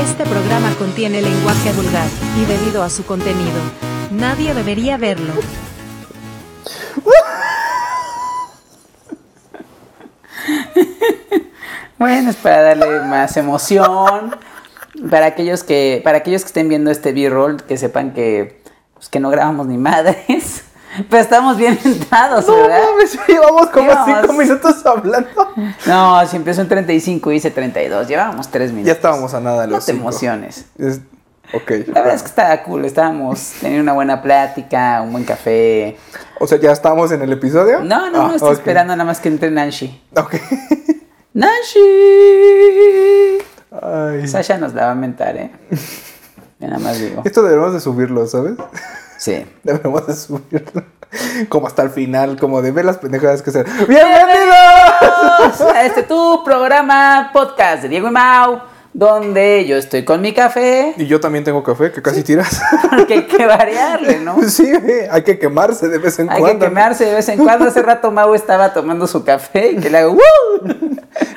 Este programa contiene lenguaje vulgar y debido a su contenido, nadie debería verlo. Bueno, es para darle más emoción. Para aquellos que, para aquellos que estén viendo este B-roll, que sepan que, pues, que no grabamos ni madres. Pero estamos bien entrados, No ¿verdad? mames, llevamos como Llevamos- 5 minutos hablando. No, si empezó en 35 y hice 32. Llevábamos 3 minutos. Ya estábamos a nada de No los te cinco. emociones. Es- Ok. La verdad es que estaba cool. Estábamos teniendo una buena plática, un buen café. O sea, ¿ya estamos en el episodio? No, no, Ah, no, estoy ok. esperando nada más que entre Nancy. Ok. ¡Nancy! Ay. Sasha nos la va a mentar, ¿eh? Nada más digo. Esto debemos de subirlo, ¿sabes? Sí. Debemos de subirlo. Como hasta el final, como de ver las pendejadas que se... ¡Bienvenidos! Bienvenidos a este tu programa podcast de Diego y Mau, donde yo estoy con mi café, Y yo también tengo café, que casi tiras. porque hay que variarle, ¿no? sí, hay que quemarse de vez en Hay cuando. que quemarse de vez en cuando. Hace rato Mau estaba tomando su café y que le hago ¡Woo!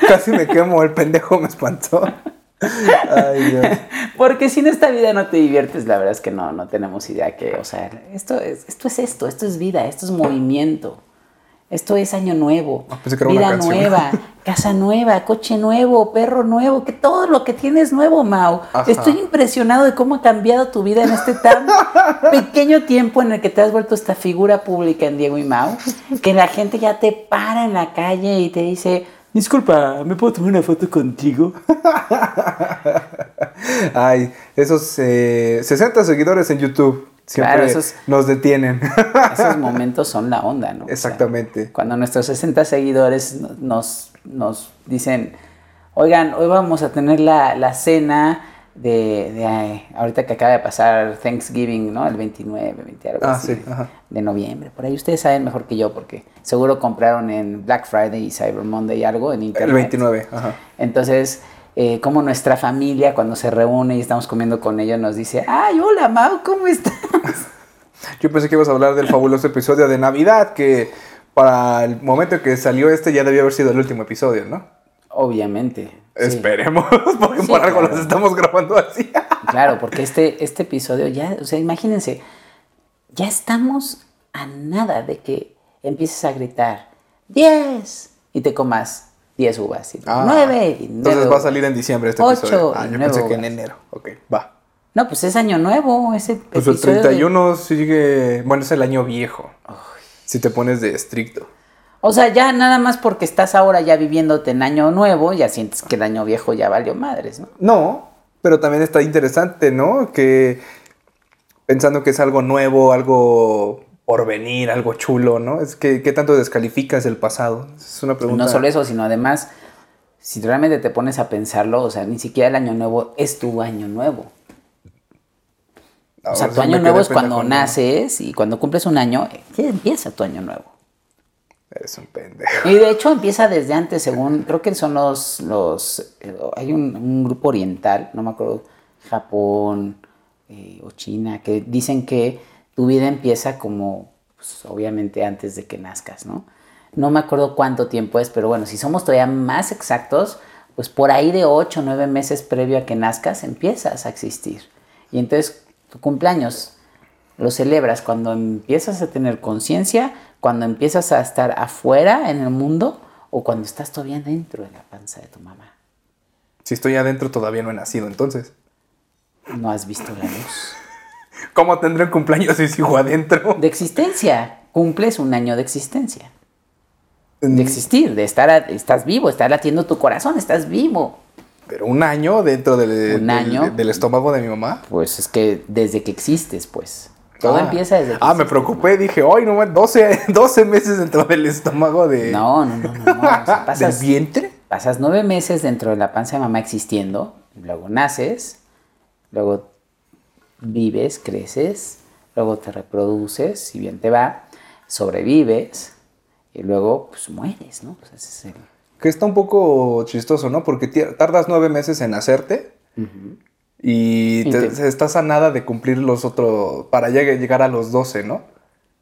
Casi me quemo, el pendejo me espantó. Ay, Dios. Porque si en esta vida no te diviertes, la verdad es que no, no tenemos idea que, o sea, esto es esto, es esto, esto es vida, esto es movimiento. Esto es año nuevo, Ah, vida nueva, casa nueva, coche nuevo, perro nuevo, que todo lo que tienes nuevo, Mau. Ajá. Estoy impresionado de cómo ha cambiado tu vida en este tan pequeño tiempo en el que te has vuelto esta figura pública en Diego y Mau, que la gente ya te para en la calle y te dice, disculpa, ¿me puedo tomar una foto contigo? Ay, esos eh, 60 seguidores en YouTube siempre Claro, esos- nos detienen. Esos momentos son la onda, ¿no? O sea, Exactamente. cuando nuestros 60 seguidores no- nos, nos dicen, oigan, hoy vamos a tener la, la cena de, de, ay, ahorita que acaba de pasar Thanksgiving, ¿no? El 29, 20 algo Ah, así, sí, ajá. de noviembre. Por ahí ustedes saben mejor que yo porque seguro compraron en Black Friday y Cyber Monday algo en internet. El 29, ajá. Entonces, eh, como nuestra familia cuando se reúne y estamos comiendo con ellos nos dice, ay, hola Mau, ¿cómo estás? Yo pensé que ibas a hablar del fabuloso episodio de Navidad, que para el momento que salió este ya debió haber sido el último episodio, ¿no? Obviamente. Esperemos, porque Sí, por algo claro. los estamos grabando así. Claro, porque este, este episodio ya, o sea, imagínense, ya estamos a nada de que empieces a gritar 10 y te comas 10 uvas y Ah, 9 y Entonces va a uvas. salir en diciembre este Ocho episodio. Ah, yo pensé que en uvas. enero. Ok, va. No, pues es año nuevo, ese Pues el episodio de- 31 sigue. Bueno, es el año viejo. Si te pones de estricto. O sea, ya nada más porque estás ahora ya viviéndote en año nuevo, ya sientes que el año viejo ya valió madres, ¿no? No, pero también está interesante, ¿no? Que pensando que es algo nuevo, algo por venir, algo chulo, ¿no? Es que ¿qué tanto descalificas el pasado? Es una Y pregunta. no solo eso, sino además, si realmente te pones a pensarlo, o sea, ni siquiera el año nuevo es tu año nuevo. O sea, tu año nuevo es cuando naces y cuando cumples un año, eh, ya empieza tu año nuevo. Eres un pendejo. Y de hecho empieza desde antes, según, creo que son los, los eh, hay un, grupo oriental, no me acuerdo, Japón eh, o China, que dicen que tu vida empieza como, pues, obviamente antes de que nazcas, ¿no? No me acuerdo cuánto tiempo es, pero bueno, si somos todavía más exactos, pues por ahí de 8 o 9 meses previo a que nazcas empiezas a existir. Y entonces tu cumpleaños lo celebras cuando empiezas a tener conciencia, cuando empiezas a estar afuera en el mundo o cuando estás todavía dentro de la panza de tu mamá. Si estoy adentro todavía no he nacido, entonces. No has visto la luz. ¿Cómo tendré un cumpleaños si sigo adentro? De existencia. Cumples un año de existencia. Mm. De existir, de estar, a- estás vivo, está latiendo tu corazón, estás vivo. Pero un año dentro del, Un del- año. del estómago de mi mamá. Pues es que desde que existes, pues. Todo Ah. empieza desde Ah, me preocupé, dije, hoy no, 12, 12 meses dentro del estómago de. No, no, no, no. no. O sea, pasas, ¿Del vientre? pasas nueve meses dentro de la panza de mamá existiendo, luego naces, luego vives, creces, luego te reproduces, si bien te va, sobrevives y luego pues mueres, ¿no? Pues ese es el- Que está un poco chistoso, ¿no? Porque tardas nueve meses en hacerte y Y te- estás a nada de cumplir los otros. para lleg- llegar a los 12, ¿no?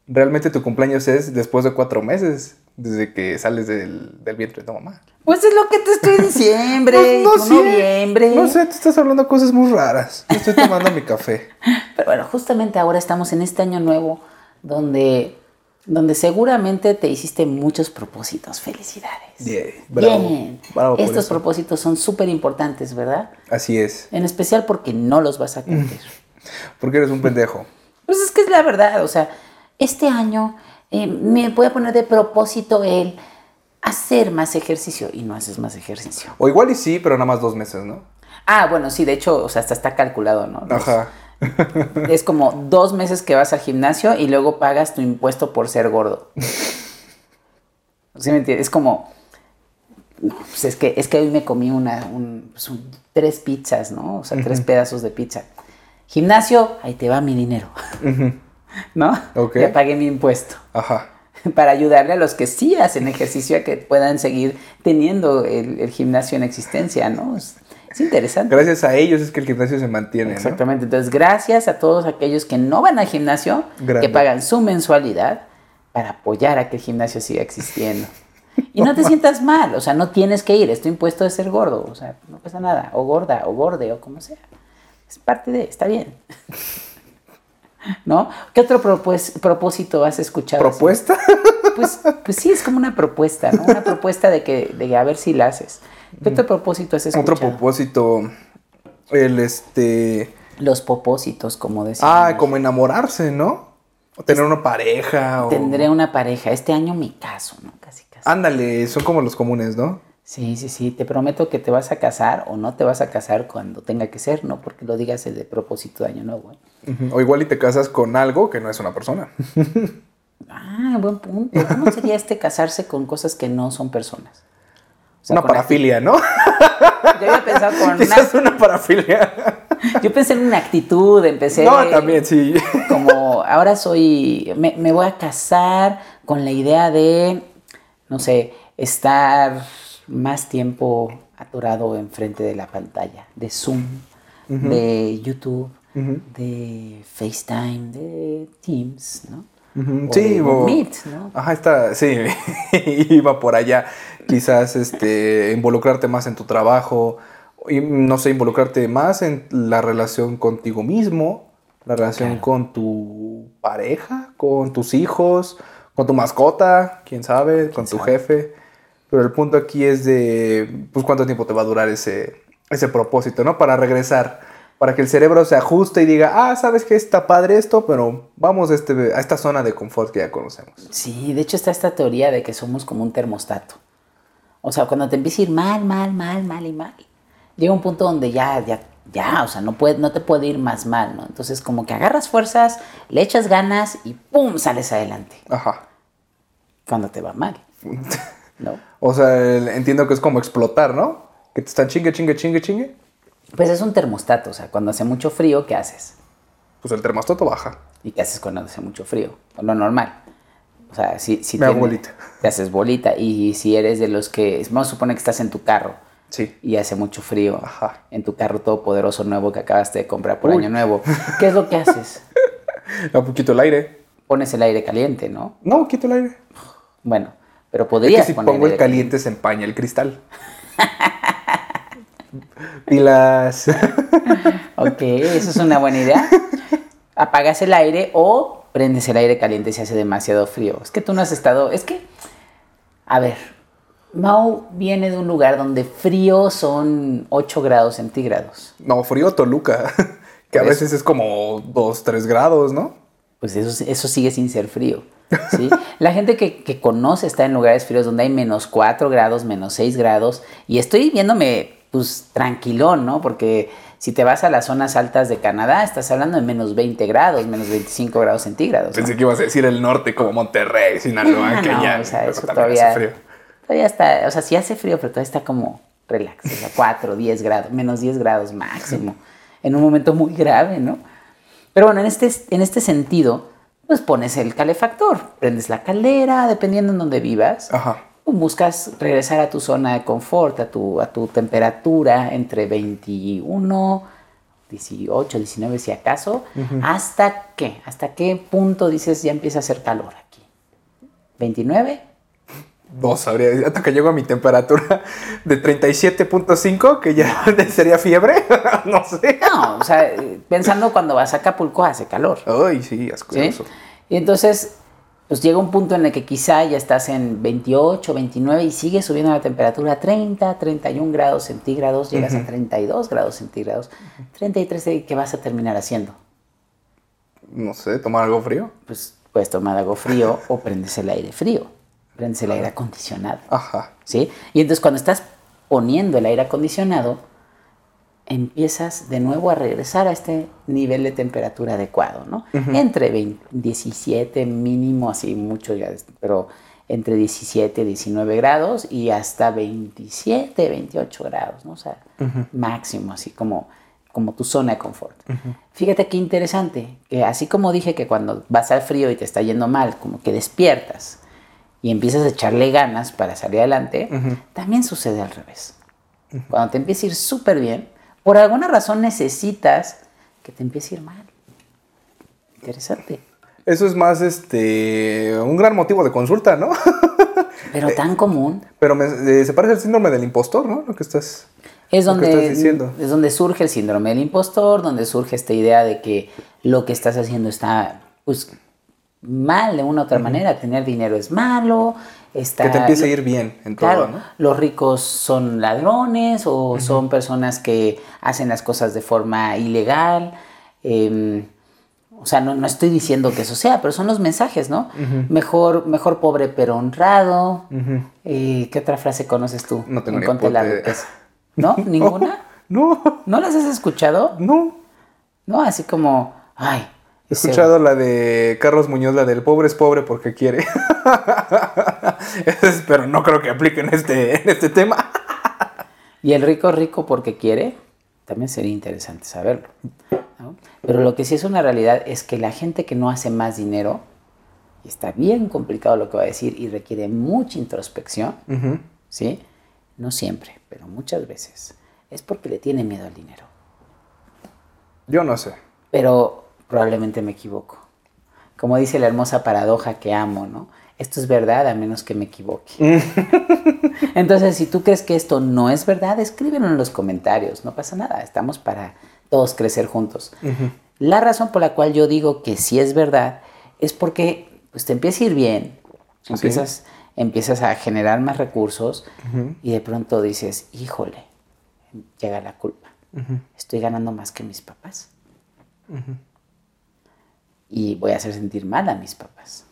Realmente tu cumpleaños es después de cuatro meses. desde que sales del, del vientre de tu mamá. Pues es lo que te estoy diciembre, Pues no sé, noviembre. No sé, te estás hablando cosas muy raras. Yo estoy tomando mi café. Pero bueno, justamente ahora estamos en este año nuevo donde, donde seguramente te hiciste muchos propósitos. Felicidades. Bien, bravo, Bien. bravo Estos eso. propósitos son súper importantes, ¿verdad? Así es. En especial porque no los vas a cumplir. Porque eres un pendejo. Pues es que es la verdad, o sea, este año eh, me voy a poner de propósito el hacer más ejercicio y no haces más ejercicio. O igual y sí, pero nada más dos meses, ¿no? Ah, bueno, sí, de hecho, o sea, hasta está calculado, ¿no? Los- Ajá. Es como dos meses que vas al gimnasio y luego pagas tu impuesto por ser gordo. ¿Sí me entiendes? Es como, no, pues es que, es que hoy me comí una, un- pues un- tres pizzas, ¿no? O sea, tres pedazos de pizza. Gimnasio, ahí te va mi dinero. ¿no? Ok. Ya pagué mi impuesto. Ajá. Para ayudarle a los que sí hacen ejercicio a que puedan seguir teniendo el, el gimnasio en existencia, ¿no? Es, es interesante. Gracias a ellos es que el gimnasio se mantiene, ¿no? Exactamente. Entonces, gracias a todos aquellos que no van al gimnasio, Grande. que pagan su mensualidad para apoyar a que el gimnasio siga existiendo. Y no te sientas mal, o sea, no tienes que ir, es tu impuesto de ser gordo, o sea, no pasa nada, o gorda, o gorde, o como sea. Es parte de, está bien. ¿No? ¿Qué otro propós- propósito has escuchado? ¿Propuesta? Pues, pues sí, es como una propuesta, ¿no? Una propuesta de que, de a ver si la haces. ¿Qué otro propósito has escuchado? Otro propósito. El este. Los propósitos, como decía. Ah, como enamorarse, ¿no? O tener una pareja. O... Tendré una pareja. Este año mi caso, ¿no? Casi, casi. Ándale, son como los comunes, ¿no? Sí, sí, sí. Te prometo que te vas a casar o no te vas a casar cuando tenga que ser, no porque lo digas de propósito de año nuevo. ¿eh? O igual y te casas con algo que no es una persona. Ah, buen punto. ¿Cómo sería este casarse con cosas que no son personas? O sea, una parafilia, ¿no? Yo había pensado con una... Quizás una parafilia. Yo pensé en una actitud, empecé... No, también, sí. como ahora soy, me, me voy a casar con la idea de, no sé, estar más tiempo atorado enfrente de la pantalla, de Zoom, de YouTube, de FaceTime, de Teams, ¿no? O Sí, o- Meet, ¿no? Ajá, está, sí, iba por allá. Quizás este, involucrarte más en tu trabajo, y, no sé, involucrarte más en la relación contigo mismo, la relación Claro. con tu pareja, con tus hijos, con tu mascota, quién sabe, con tu jefe. Pero el punto aquí es de, pues, cuánto tiempo te va a durar ese, ese propósito, ¿no? Para regresar, para que el cerebro se ajuste y diga, ah, sabes que está padre esto, pero vamos a, este, a esta zona de confort que ya conocemos. Sí, de hecho está esta teoría de que somos como un termostato. O sea, cuando te empieza a ir mal, mal, mal, mal y mal, llega un punto donde ya, ya, ya, o sea, no, puede, no te puede ir más mal, ¿no? Entonces como que agarras fuerzas, le echas ganas y ¡pum! sales adelante. Ajá. Cuando te va mal, ¿no? O sea, entiendo que es como explotar, ¿no? Que te están chingue, chingue, chingue, chingue. Pues es un termostato, o sea, cuando hace mucho frío, ¿qué haces? Pues el termostato baja. ¿Y qué haces cuando hace mucho frío? Lo normal. O sea, si, si Me tiene- bolita. Te haces bolita. Y si eres de los que, vamos a suponer que estás en tu carro Sí. y hace mucho frío Ajá. en tu carro todopoderoso nuevo que acabaste de comprar por Uy. año nuevo, ¿qué es lo que haces? Un poquito el aire. Pones el aire caliente, ¿no? No, quito el aire. Bueno, pero Es podrías que si poner pongo el caliente se empaña el cristal. Pilas. Ok, eso es una buena idea. Apagas el aire o prendes el aire caliente si hace demasiado frío. Es que tú no has estado, es que, a ver, Mau viene de un lugar donde frío son 8 grados centígrados. No, frío Toluca. Que a veces es como 2, 3 grados, ¿no? Pues eso, eso sigue sin ser frío. ¿sí? La gente que, que conoce está en lugares fríos donde hay menos 4 grados, menos 6 grados. Y estoy viéndome, pues, tranquilón, ¿no? Porque si te vas a las zonas altas de Canadá, estás hablando de menos 20 grados, menos 25 grados centígrados. ¿no? Pensé que ibas a decir el norte como Monterrey, Sinaloa, Ah, que no, ya. o sea, eso todavía, hace frío. todavía está, o sea, sí hace frío, pero todavía está como relax, o sea, 4, 10 grados, menos 10 grados máximo, en un momento muy grave, ¿no? Pero bueno, en este, en este sentido, pues pones el calefactor, prendes la caldera, dependiendo en donde vivas, Ajá. buscas regresar a tu zona de confort, a tu, a tu temperatura entre 21, 18, 19 si acaso, hasta qué, hasta qué punto dices ya empieza a hacer calor aquí. 29, no sabría decir, hasta que llego a mi temperatura de 37.5, que ya sería fiebre, no sé. No, o sea, pensando cuando vas a Acapulco hace calor. Ay, sí, ¿sí? asqueroso. Y entonces, pues llega un punto en el que quizá ya estás en 28, 29 y sigue subiendo la temperatura a 30, 31 grados centígrados, llegas a 32 grados centígrados, 33, ¿y ¿qué vas a terminar haciendo? No sé, tomar algo frío. Pues puedes tomar algo frío o prendes el aire frío, prendes el aire acondicionado. Ajá. ¿sí? Y entonces cuando estás poniendo el aire acondicionado, empiezas de nuevo a regresar a este nivel de temperatura adecuado, ¿no? Entre 20 17 mínimo, así mucho ya, pero entre 17 19 grados y hasta 27, 28 grados, ¿no? O sea, máximo, así como, como tu zona de confort. Fíjate qué interesante, que así como dije que cuando vas al frío y te está yendo mal, como que despiertas y empiezas a echarle ganas para salir adelante, también sucede al revés. Cuando te empieza a ir súper bien, por alguna razón necesitas que te empiece a ir mal. Interesante. Eso es más, este, un gran motivo de consulta, ¿no? Pero tan común. Pero me- eh, se parece al síndrome del impostor, ¿no? Lo que estás... Es lo que donde, estás diciendo. es donde surge el síndrome del impostor, donde surge esta idea de que lo que estás haciendo está pues, mal de una u otra manera. Tener dinero es malo. Está, Que te empiece a ir bien en todo, Claro, ¿no? los ricos son ladrones o son personas que hacen las cosas de forma ilegal. em, o sea, no, no estoy diciendo que eso sea, pero son los mensajes, ¿no? mejor, mejor pobre pero honrado. Eh, ¿Qué otra frase conoces tú? No tengo En ni la riqueza? ¿No? ¿Ninguna? No, ¿No las has escuchado? no. No, así como, ay. He escuchado la de Carlos Muñoz, la del pobre es pobre porque quiere. Es- Pero no creo que aplique en este, en este tema. Y el rico rico porque quiere, también sería interesante saberlo. ¿no? Pero lo que sí es una realidad es que la gente que no hace más dinero, y está bien complicado lo que va a decir y requiere mucha introspección. ¿sí? No siempre, pero muchas veces, es porque le tiene miedo al dinero. Yo no sé. Pero probablemente me equivoco. Como dice la hermosa paradoja que amo, ¿no? Esto es verdad a menos que me equivoque. Entonces, si tú crees que esto no es verdad, escríbelo en los comentarios, no pasa nada, estamos para todos crecer juntos. La razón por la cual yo digo que sí es verdad es porque pues, te empieza a ir bien, empiezas, empiezas a generar más recursos y de pronto dices, híjole, llega la culpa. Estoy ganando más que mis papás. Y voy a hacer sentir mal a mis papás.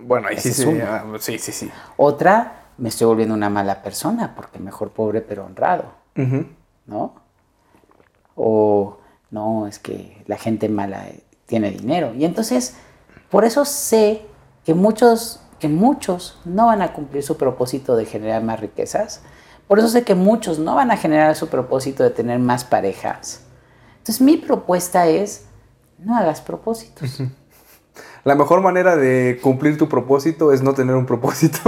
Bueno, ahí sí, es sí, ah, sí, sí, sí. Otra, me estoy volviendo una mala persona porque mejor pobre pero honrado. ¿no? O no, es que la gente mala eh, tiene dinero. Y entonces, por eso sé que muchos, que muchos no van a cumplir su propósito de generar más riquezas. Por eso sé que muchos no van a generar su propósito de tener más parejas. Entonces mi propuesta es, no hagas propósitos. La mejor manera de cumplir tu propósito es no tener un propósito.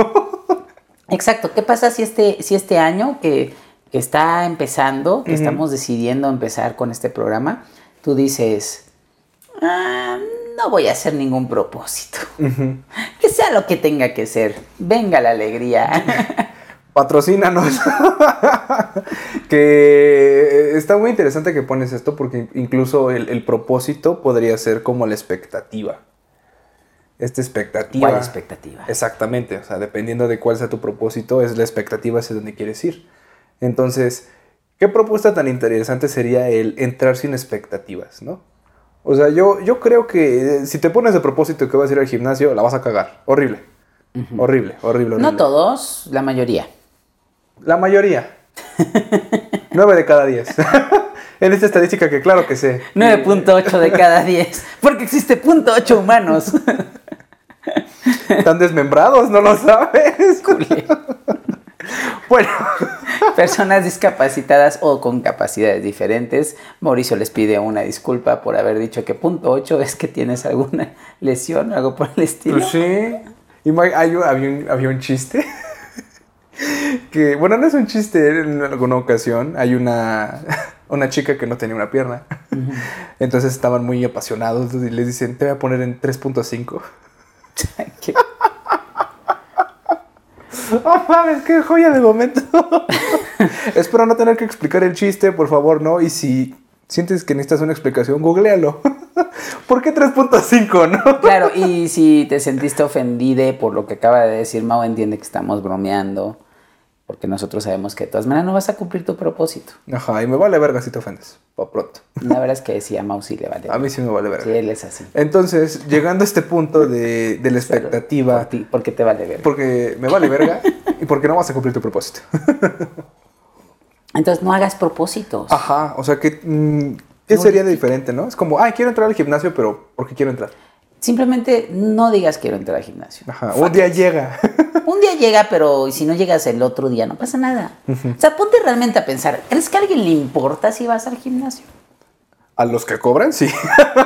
Exacto. ¿Qué pasa si este, si este año que, que está empezando, que estamos decidiendo empezar con este programa, tú dices, "Ah, no voy a hacer ningún propósito. Que sea lo que tenga que ser. Venga la alegría. Patrocínanos. que está muy interesante que pones esto porque incluso el, el propósito podría ser como la expectativa. Esta expectativa. ¿Cuál expectativa? Exactamente, o sea, dependiendo de cuál sea tu propósito, es la expectativa hacia donde quieres ir. Entonces, ¿qué propuesta tan interesante sería el entrar sin expectativas, no? O sea, yo, yo creo que eh, si te pones de propósito que vas a ir al gimnasio, la vas a cagar. Horrible. Horrible, horrible, horrible. No todos, la mayoría. La mayoría. 9 de cada 10. en esta estadística que claro que sé. 9.8 de cada 10. Porque existe punto .8 humanos. Están desmembrados, ¿no lo sabes? bueno, Personas discapacitadas o con capacidades diferentes. Mauricio les pide una disculpa por haber dicho que punto 8 es que tienes alguna lesión, algo por el estilo. pues sí. Ima- hay un- había, un, había un chiste. Que, bueno, no es un chiste, en alguna ocasión hay una, una chica que no tenía una pierna. Entonces estaban muy apasionados y les dicen, te voy a poner en 3.5. ¿Qué? Oh mames, qué joya de momento. Espero no tener que explicar el chiste, por favor, ¿no? Y si sientes que necesitas una explicación, googlealo. ¿Por qué 3.5, no? Claro, y si te sentiste ofendida por lo que acaba de decir Mau, entiende que estamos bromeando. Porque nosotros sabemos que de todas maneras no vas a cumplir tu propósito. Ajá, y me vale verga si te ofendes. Pa' pronto. La verdad es que sí, a Mau sí le vale. A mí sí me vale verga. Sí, él es así. Entonces, llegando a este punto de, de la expectativa, Por ti, porque te vale ver. porque me vale verga y porque no vas a cumplir tu propósito. Entonces no hagas propósitos. Ajá, o sea, que, mm, ¿qué sería de diferente, no? Es como, ay, quiero entrar al gimnasio, pero ¿por qué quiero entrar? Simplemente no digas quiero entrar al gimnasio. Ajá, un día llega. Un día llega, pero si no llegas el otro día, no pasa nada. O sea, ponte realmente a pensar, ¿crees que a alguien le importa si vas al gimnasio? A los que cobran, sí.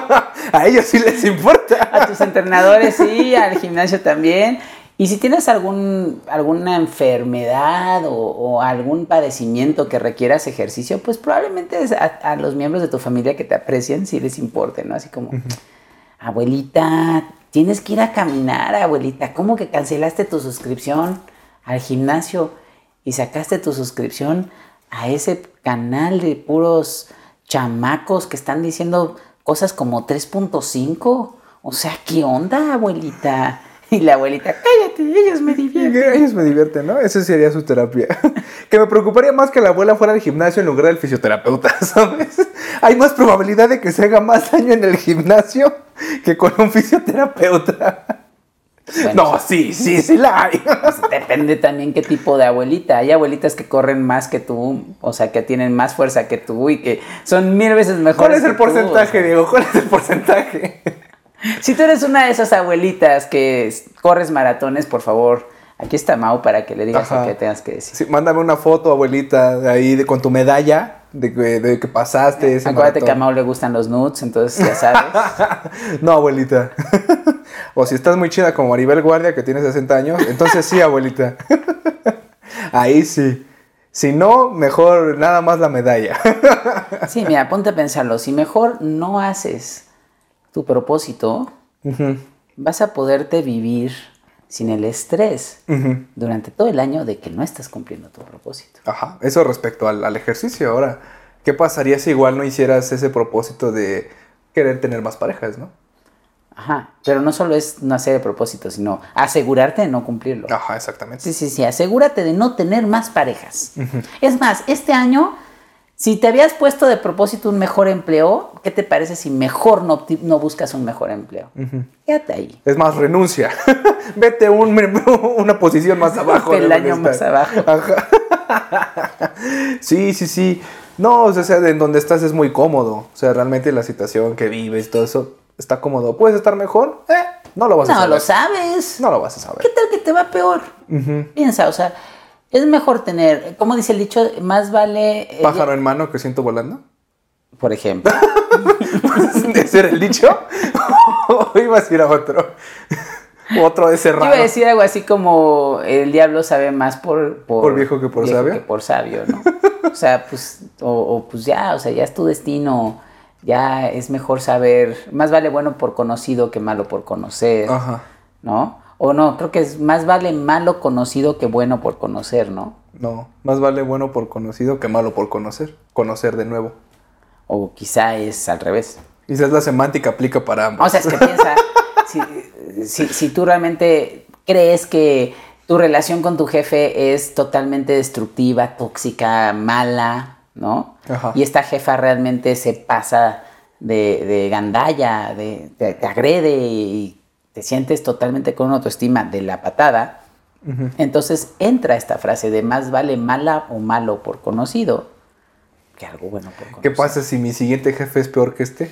a ellos sí les importa. A tus entrenadores sí, al gimnasio también. Y si tienes algún, alguna enfermedad o, o algún padecimiento que requieras ejercicio, pues probablemente a, a los miembros de tu familia que te aprecian sí les importe, ¿no? Así como, abuelita, tienes que ir a caminar, abuelita. ¿Cómo que cancelaste tu suscripción al gimnasio y sacaste tu suscripción a ese canal de puros chamacos que están diciendo cosas como 3.5? O sea, ¿qué onda, abuelita? Y la abuelita, cállate, ellos me divierten. Ellos me divierten, ¿no? Esa sería su terapia. que me preocuparía más que la abuela fuera al gimnasio en lugar del fisioterapeuta, ¿sabes? Hay más probabilidad de que se haga más daño en el gimnasio que con un fisioterapeuta. Bueno, no, sí, sí, sí la hay. Depende también qué tipo de abuelita. Hay abuelitas que corren más que tú, o sea, que tienen más fuerza que tú y que son mil veces mejores. ¿Cuál es que el tú, o porcentaje, sea. Diego? ¿Cuál es el porcentaje? Si tú eres una de esas abuelitas que corres maratones, por favor, aquí está Mau para que le digas Ajá. lo que tengas que decir. Sí, mándame una foto, abuelita, de ahí de, con tu medalla de, que- de que pasaste ese Acuérdate que a. Mau le gustan los nudes, entonces ya sabes. No, abuelita. o si estás muy chida como Maribel Guardia, que tiene 60 años, entonces sí, abuelita. Ahí sí. Si no, mejor nada más la medalla. Sí, mira, ponte a pensarlo. Si mejor no haces tu propósito, vas a poderte vivir sin el estrés durante todo el año de que no estás cumpliendo tu propósito. Ajá, eso respecto al, al ejercicio. Ahora, ¿qué pasaría si igual no hicieras ese propósito de querer tener más parejas, no? Ajá, pero no solo es no hacer el propósito, sino asegurarte de no cumplirlo. Ajá, exactamente. Sí, sí, sí, asegúrate de no tener más parejas. Es más, este año, si te habías puesto de propósito un mejor empleo, ¿qué te parece si mejor no, no buscas un mejor empleo? Quédate ahí. Es más, renuncia. Vete un, una posición más abajo. peldaño donde más abajo. Ajá. sí, sí, sí. No, o sea, en donde estás es muy cómodo. O sea, realmente la situación que vives, todo eso, está cómodo. ¿Puedes estar mejor? Eh, no lo vas a No saber. lo sabes. No lo vas a saber. ¿Qué tal que te va peor? Piensa, o sea, es mejor tener, como dice el dicho, más vale... eh, Pájaro en mano que siento volando. Por ejemplo. ¿Ese era el dicho? ¿O ibas a ir a otro? Otro de ese Yo iba a decir algo así como el diablo sabe más por... ¿Por viejo que por sabio? que por sabio, ¿no? O sea, pues, o, o, pues ya, o sea, ya es tu destino, ya es mejor saber, más vale bueno por conocido que malo por conocer, Ajá. ¿no? O no, creo que es más vale malo conocido que bueno por conocer, ¿no? No, más vale bueno por conocido que malo por conocer. Conocer de nuevo. O quizá es al revés. Quizás la semántica aplica para ambos. O sea, es que piensa, si, si, si tú realmente crees que tu relación con tu jefe es totalmente destructiva, tóxica, mala, ¿no? Ajá. Y esta jefa realmente se pasa de, de gandalla, de, te, te agrede y te sientes totalmente con una autoestima de la patada. Entonces entra esta frase de más vale mala o malo por conocido que algo bueno por conocer. ¿Qué pasa si mi siguiente jefe es peor que este?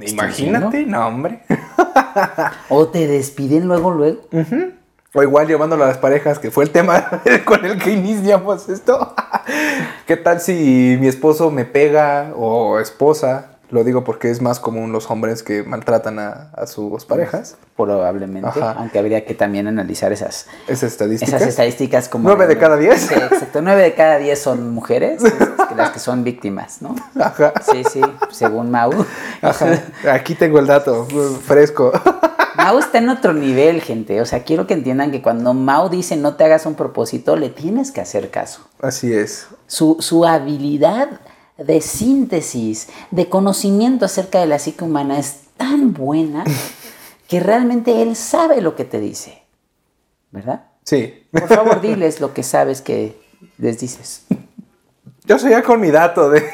Que Imagínate, no, hombre. O te despiden luego, luego. O igual llevándolo a las parejas, que fue el tema con el que iniciamos esto. ¿Qué tal si mi esposo me pega o esposa? Lo digo porque es más común los hombres que maltratan a, a sus parejas. Probablemente, Ajá. aunque habría que también analizar esas, Esa estadística. esas estadísticas como... ¿Nueve de cada diez? Sí, exacto. Nueve de cada diez son mujeres, es- es las que son víctimas, ¿no? Ajá. Sí, sí, según Mau. Ajá. Aquí tengo el dato, fresco. Mau está en otro nivel, gente. O sea, quiero que entiendan que cuando Mau dice no te hagas un propósito, le tienes que hacer caso. Así es. Su, su habilidad de síntesis, de conocimiento acerca de la psique humana es tan buena que realmente él sabe lo que te dice. ¿Verdad? Sí. Por favor, diles lo que sabes que les dices. Yo soy ya con mi dato de.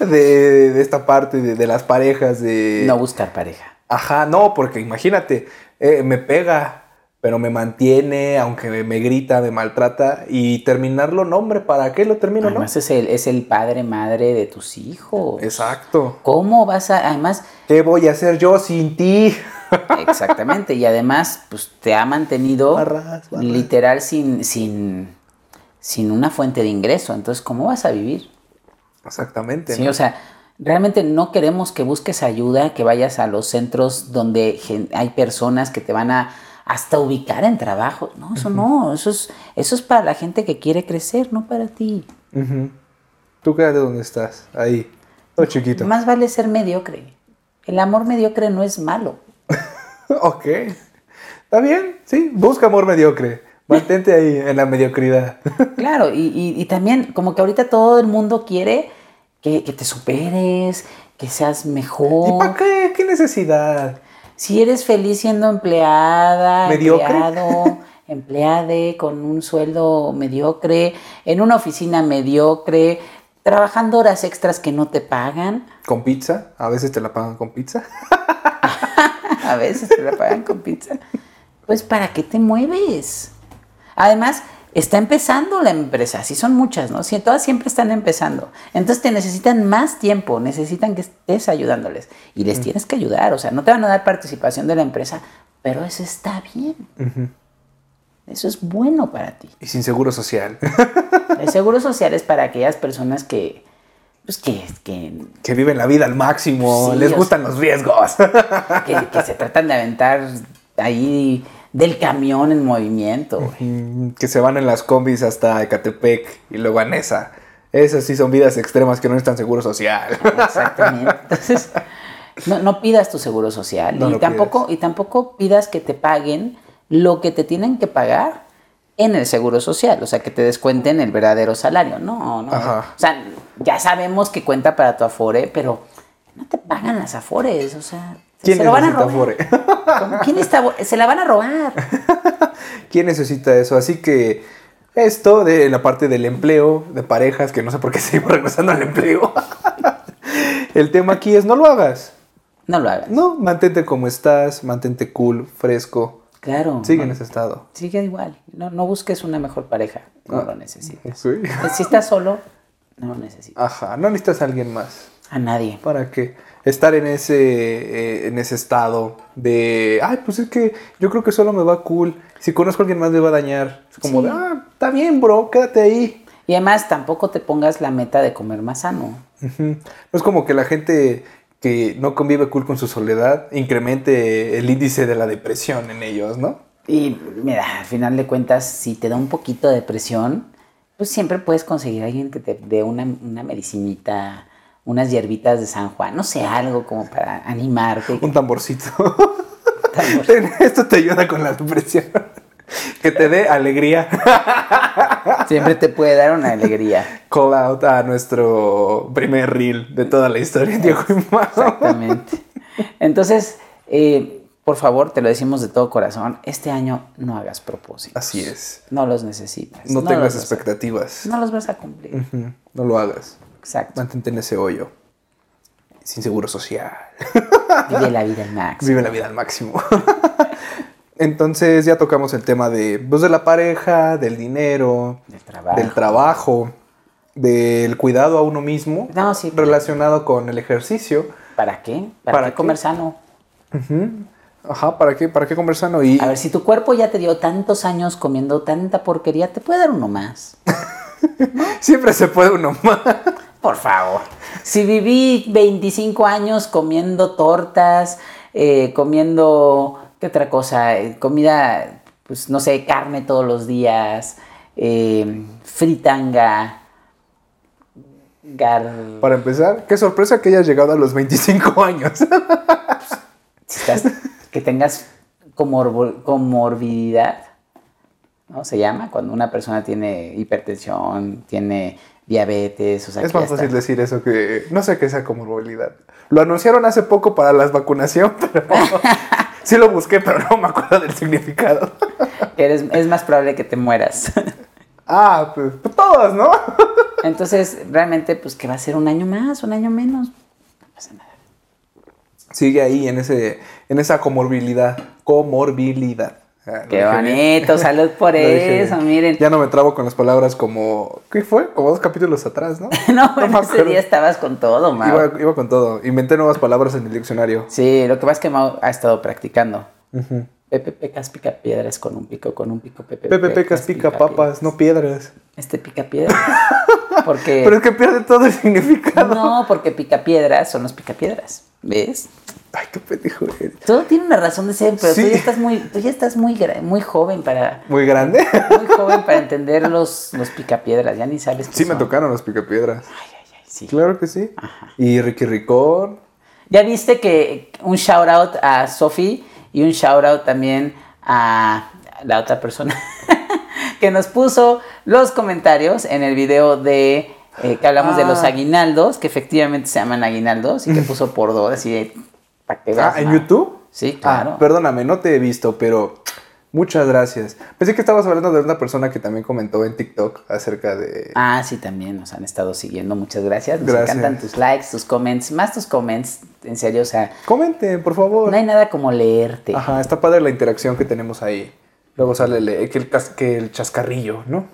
de, de esta parte de, de las parejas de. No buscar pareja. Ajá, no, porque imagínate, eh, me pega, pero me mantiene, aunque me, me grita, me maltrata, y terminarlo, no, hombre, ¿para qué lo termino, no? Además es el, es el padre, madre de tus hijos. Exacto. ¿Cómo vas a...? Además, ¿Qué voy a hacer yo sin ti? exactamente, y además, pues te ha mantenido Barras, barras. literal sin, sin, sin una fuente de ingreso. Entonces, ¿cómo vas a vivir? Exactamente. Sí, ¿no? o sea, realmente no queremos que busques ayuda, que vayas a los centros donde hay personas que te van a hasta ubicar en trabajo. No, eso no, eso es, eso es para la gente que quiere crecer, no para ti. Tú quédate donde estás, ahí, todo chiquito. Más vale ser mediocre. El amor mediocre no es malo. ok. Está bien, sí, busca amor mediocre. Mantente ahí en la mediocridad. Claro, y, y- y también como que ahorita todo el mundo quiere que, que te superes, que seas mejor. ¿Y para qué? ¿Qué necesidad? Si eres feliz siendo empleada, ¿Mediocre? empleado, empleade con un sueldo mediocre, en una oficina mediocre, trabajando horas extras que no te pagan, ¿Con pizza? A veces te la pagan con pizza. a veces te la pagan con pizza, pues ¿para qué te mueves? Además, está empezando la empresa, si son muchas, ¿no? Si todas siempre están empezando. Entonces te necesitan más tiempo, necesitan que estés ayudándoles. Y les tienes que ayudar, o sea, no te van a dar participación de la empresa, pero eso está bien. Eso es bueno para ti. Y sin seguro social. El seguro social es para aquellas personas que, pues que, que, que viven la vida al máximo, Sí, les gustan los riesgos. que- que se tratan de aventar ahí del camión en movimiento. güey. Que se van en las combis hasta Ecatepec y luego a Nesa. Esas sí son vidas extremas que no necesitan seguro social. Exactamente. Entonces, no, no pidas tu seguro social No y, tampoco, y tampoco pidas que te paguen lo que te tienen que pagar en el seguro social, o sea, que te descuenten el verdadero salario. No, no. Ajá. O sea, ya sabemos que cuenta para tu afore, pero no te pagan las afores, o sea, ¿Quién se lo van a robar. ¿Quién está? Se la van a robar. ¿Quién necesita eso? Así que esto de la parte del empleo, de parejas, que no sé por qué seguimos regresando al empleo. El tema aquí es no lo hagas. No lo hagas. No, mantente como estás, mantente cool, fresco. Claro. Sigue en ese estado. Sigue igual. No, no busques una mejor pareja. No lo necesitas. Sí. Si estás solo, no lo necesitas. Ajá, no necesitas a alguien más. A nadie. ¿Para qué? Estar en ese, eh, en ese estado de, ay, pues es que yo creo que solo me va cool. Si conozco a alguien más me va a dañar. Es como Sí. de, ah, está bien, bro, quédate ahí. Y además tampoco te pongas la meta de comer más sano. No es como que la gente que no convive cool con su soledad incremente el índice de la depresión en ellos, ¿no? Y mira, al final de cuentas, si te da un poquito de depresión, pues siempre puedes conseguir a alguien que te dé una, una medicinita, unas hierbitas de San Juan, no sé, algo como para animarte. Un tamborcito. Esto te ayuda con la depresión. Que te dé alegría. Siempre te puede dar una alegría. Call out a nuestro primer reel de toda la historia, Diego. Exactamente. Entonces, eh, por favor, te lo decimos de todo corazón, este año no hagas propósitos. Así es. No los necesitas. No, tengas a- expectativas. no los vas a cumplir. No lo hagas. Exacto. Mantente en ese hoyo. Sin seguro social. Vive la vida al máximo. Vive la vida al máximo. Entonces ya tocamos el tema de, pues, de la pareja, del dinero, Del trabajo. del trabajo, del cuidado a uno mismo, No, sí. relacionado con el ejercicio. ¿Para qué? ¿Para, ¿Para qué qué? comer sano? Ajá, ¿para qué? ¿Para qué comer sano? Y A ver, si tu cuerpo ya te dio tantos años comiendo tanta porquería, te puede dar uno más. siempre se puede uno más. Por favor. Si viví 25 años comiendo tortas, eh, comiendo, ¿qué otra cosa? Eh, comida, pues no sé, carne todos los días, eh, fritanga, gar... Para empezar, qué sorpresa que hayas llegado a los 25 años. Si estás tengas comorbo- comorbidad, ¿no? Se llama cuando una persona tiene hipertensión, tiene diabetes, o sea, es más fácil está- decir eso que no sé qué sea comorbilidad. Lo anunciaron hace poco para la vacunación, pero sí lo busqué, pero no me acuerdo del significado. eres, es más probable que te mueras. Ah, pues, pues todos, ¿no? Entonces, realmente, pues que va a ser un año más, un año menos. No pasa nada. Sigue ahí en ese, en esa comorbilidad. Comorbilidad. Ah, Qué bonito, salud por eso, miren. Ya no me trabo con las palabras como. ¿Qué fue? Como dos capítulos atrás, ¿no? No, bueno, ese día estabas con todo, Mau. Iba, iba con todo. Inventé nuevas palabras en el diccionario. Sí, lo que pasa es que Mau ha estado practicando. Pepe Pecas pica piedras con un pico, con un pico. Pepe, Pepe Pecas pica papas, no piedras. Este pica piedras. Porque. Pero es que pierde todo el significado. No, porque pica piedras son los pica piedras. ¿Ves? Ay, qué pendejo eres. Todo tiene una razón de ser, pero Sí. tú ya estás muy, tú ya estás muy, muy joven para, Muy grande. muy joven para entender los, los picapiedras. Ya ni sabes qué Sí, me tocaron los picapiedras. Ay, ay, ay, sí. Claro que sí. Y Ricky Ricón. Ya viste que un shout out a Sofi y un shout out también a la otra persona que nos puso los comentarios en el video de eh, que hablamos de los Ah. aguinaldos, que efectivamente se llaman aguinaldos y que puso por dos, así de para que veas, Ah, ¿en. YouTube? Sí, claro. Ah, perdóname, no te he visto, pero muchas gracias. Pensé que estabas hablando de una persona que también comentó en TikTok acerca de... Ah, sí, también nos han estado siguiendo. Muchas gracias. Nos Gracias. encantan tus likes, tus comments, más tus comments. En serio, o sea, Comenten, por favor. no hay nada como leerte. Ajá, está padre la interacción que tenemos ahí. Luego sale el, que, el, que el chascarrillo, ¿no?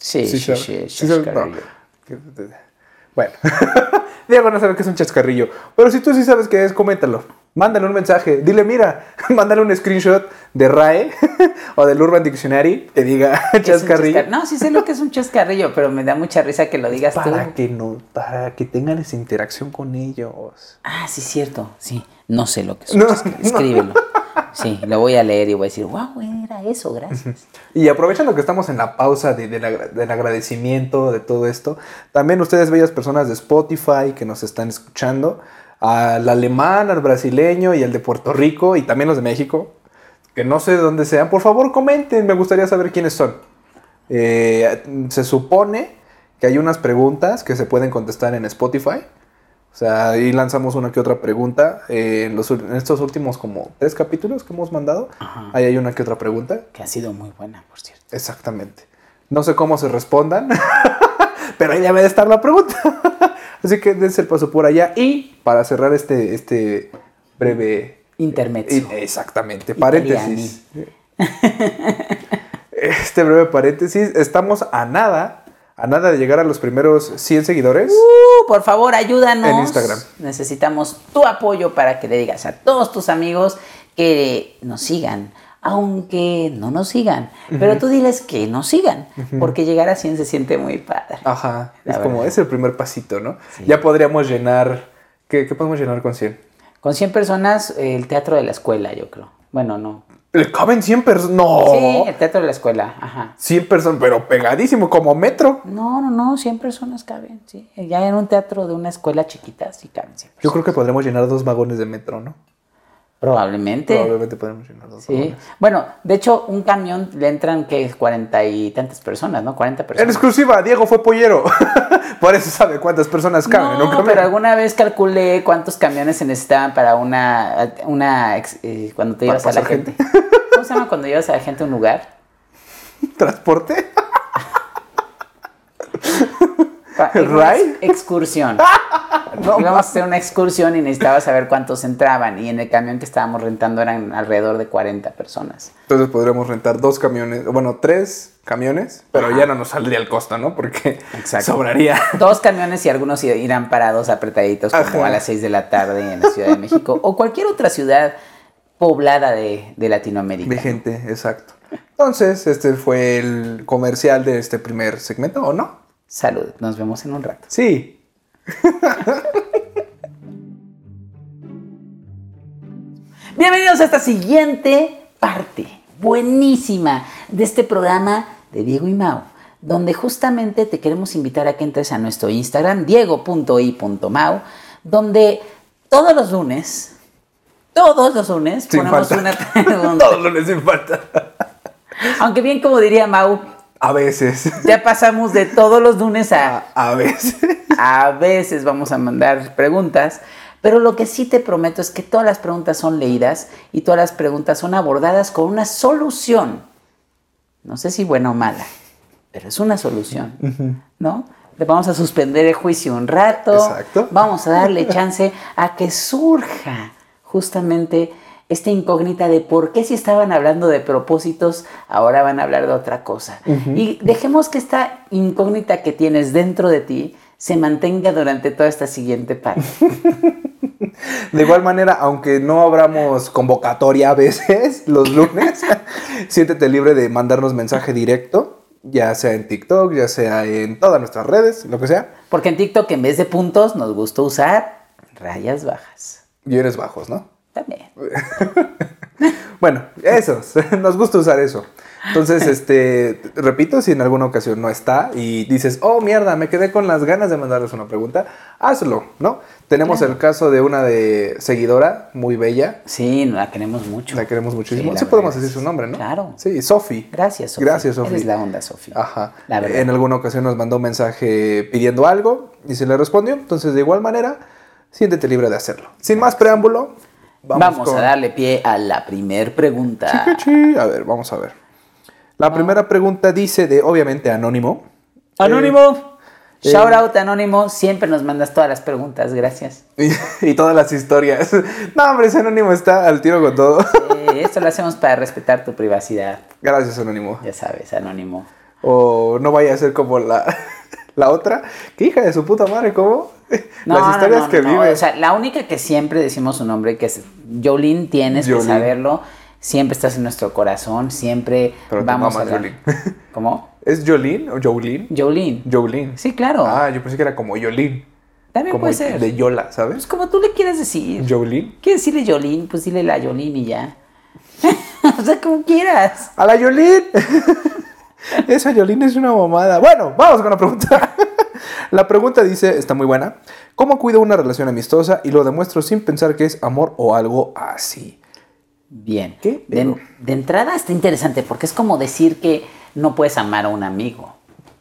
Sí, sí, sí, sí, sí no. Bueno, Diego no sabe que es un chascarrillo. Pero si tú sí sabes qué es, coméntalo. Mándale un mensaje. Dile, mira, mándale un screenshot de RAE o del Urban Dictionary que diga ¿Qué es un chascarrillo. chascar- No, sí sé lo que es un chascarrillo, pero me da mucha risa que lo digas Para tú. que no, para que tengan esa interacción con ellos. Ah, sí, cierto. Sí, no sé lo que es No, un chascarrillo. Escríbelo. Sí, lo voy a leer y voy a decir, wow, era eso, gracias. Y aprovechando que estamos en la pausa de- del agradecimiento de todo esto, también ustedes, bellas personas de Spotify que nos están escuchando, al alemán, al brasileño y al de Puerto Rico y también los de México, que no sé de dónde sean, por favor comenten, me gustaría saber quiénes son. Eh, se supone que hay unas preguntas que se pueden contestar en Spotify. O sea, ahí lanzamos una que otra pregunta. eh, en, los en estos últimos como tres capítulos que hemos mandado, Ajá. ahí hay una que otra pregunta. Que ha sido muy buena, por cierto. Exactamente. No sé cómo se respondan, pero ahí debe de estar la pregunta. Así que dense el paso por allá. Y para cerrar este, este breve... Intermezzo. y- Exactamente, paréntesis. Este breve paréntesis, estamos a nada, a nada de llegar a los primeros 100 seguidores. Uh, por favor, ayúdanos. En Instagram. Necesitamos tu apoyo para que le digas a todos tus amigos que nos sigan, aunque no nos sigan. Pero tú diles que nos sigan, porque llegar a 100 se siente muy padre. Ajá, La es como, es el primer pasito, ¿no? Sí. Ya podríamos llenar, ¿qué, qué podemos llenar con 100? Con 100 personas, el teatro de la escuela, yo creo. Bueno, no. ¿Le caben 100 personas? No. Sí, el teatro de la escuela, ajá. 100 personas, pero pegadísimo, como metro. No, no, no, 100 personas caben, sí. Ya en un teatro de una escuela chiquita, sí caben 100 Yo personas. creo que podremos llenar dos vagones de metro, ¿no? Probablemente. Probablemente podremos llenar dos Sí. vagones. Bueno, de hecho, un camión le entran, que Cuarenta y tantas personas, ¿no? 40 En personas. exclusiva, Diego fue pollero. Por eso sabe cuántas personas caben en un No, camión. pero alguna vez calculé cuántos camiones se necesitaban para una, una ex- eh, cuando te ¿Para llevas a la pasar gente. ¿Cómo se llama cuando llevas a la gente a un lugar? ¿Transporte? Pa- en una ¿Right? ex- Excursión. No, Íbamos a hacer una excursión y necesitaba saber cuántos entraban. Y en el camión que estábamos rentando eran alrededor de 40 personas. Entonces podríamos rentar dos camiones, bueno, tres camiones, pero ya no nos saldría el costo, ¿no? Porque Exacto. sobraría. Dos camiones y algunos irán parados apretaditos como Ajá. a las 6 de la tarde en la Ciudad de México o cualquier otra ciudad poblada de, de Latinoamérica. De gente, exacto. Entonces, este fue el comercial de este primer segmento, ¿o no? Salud, nos vemos en un rato. Sí. Bienvenidos a esta siguiente parte buenísima de este programa de Diego y Mau, donde justamente te queremos invitar a que entres a nuestro Instagram, diego.i.mau, donde todos los lunes Todos los lunes Sin ponemos falta. una pregunta. Todos los lunes sin falta. Aunque bien como diría Mau, A veces. ya pasamos de todos los lunes a A veces. a veces vamos a mandar preguntas, pero lo que sí te prometo es que todas las preguntas son leídas y todas las preguntas son abordadas con una solución. No sé si buena o mala, pero es una solución, ¿no? Le vamos a suspender el juicio un rato. Exacto. Vamos a darle chance a que surja justamente esta incógnita de por qué si estaban hablando de propósitos, ahora van a hablar de otra cosa. Y dejemos que esta incógnita que tienes dentro de ti se mantenga durante toda esta siguiente parte. De igual manera, aunque no abramos convocatoria a veces los lunes, siéntete libre de mandarnos mensaje directo, ya sea en TikTok, ya sea en todas nuestras redes, lo que sea. Porque en TikTok en vez de puntos nos gusta usar rayas bajas. Y eres bajos, ¿no? También. Bueno, esos, nos gusta usar eso. Entonces, este, repito, si en alguna ocasión no está y dices, oh mierda, me quedé con las ganas de mandarles una pregunta, hazlo, ¿no? Tenemos Claro. el caso de una de seguidora muy bella, Sí, la queremos mucho. la queremos muchísimo. Sí, Sí, podemos decir su nombre, ¿no? Claro. Sí, Sofi. Gracias, Sofía. Gracias, Sofi. Eres la onda, Sofía. Ajá. La verdad. En alguna ocasión nos mandó un mensaje pidiendo algo y se le respondió. Entonces, de igual manera, siéntete libre de hacerlo. Sin más preámbulo, vamos, Vamos, con- a darle pie a la primer pregunta. Chiquichi. A ver, vamos a ver. La primera pregunta dice de, obviamente, Anónimo. Anónimo. eh, Shout out, Anónimo. Siempre nos mandas todas las preguntas. Gracias. Y, y todas las historias. No, hombre, ese Anónimo está al tiro con todo. Eh, esto lo hacemos para respetar tu privacidad. Gracias, Anónimo. Ya sabes, Anónimo. O no vaya a ser como la, la otra. ¿Qué hija de su puta madre? ¿Cómo? No, las historias no, que vive. O sea, la única que siempre decimos su nombre, que es Jolene, tienes Jolene. que saberlo. Siempre estás en nuestro corazón. Siempre Pero vamos a hablar. Jolene. ¿Cómo? ¿Es Jolene o Jolene? Jolene. Jolene. Sí, claro. Ah, yo pensé que era como Yolín. También Como puede ser. de Yola, Pues ¿sabes? como tú le quieras decir. Jolín. ¿Quieres decirle Jolene? Pues dile la Jolene y ya. o sea, como quieras. ¡A la Yolín! Esa Yolín es una mamada. Bueno, vamos con la pregunta. la pregunta dice, está muy buena. ¿Cómo cuido una relación amistosa y lo demuestro sin pensar que es amor o algo así? Bien. ¿Qué? De, de entrada está interesante porque es como decir que no puedes amar a un amigo.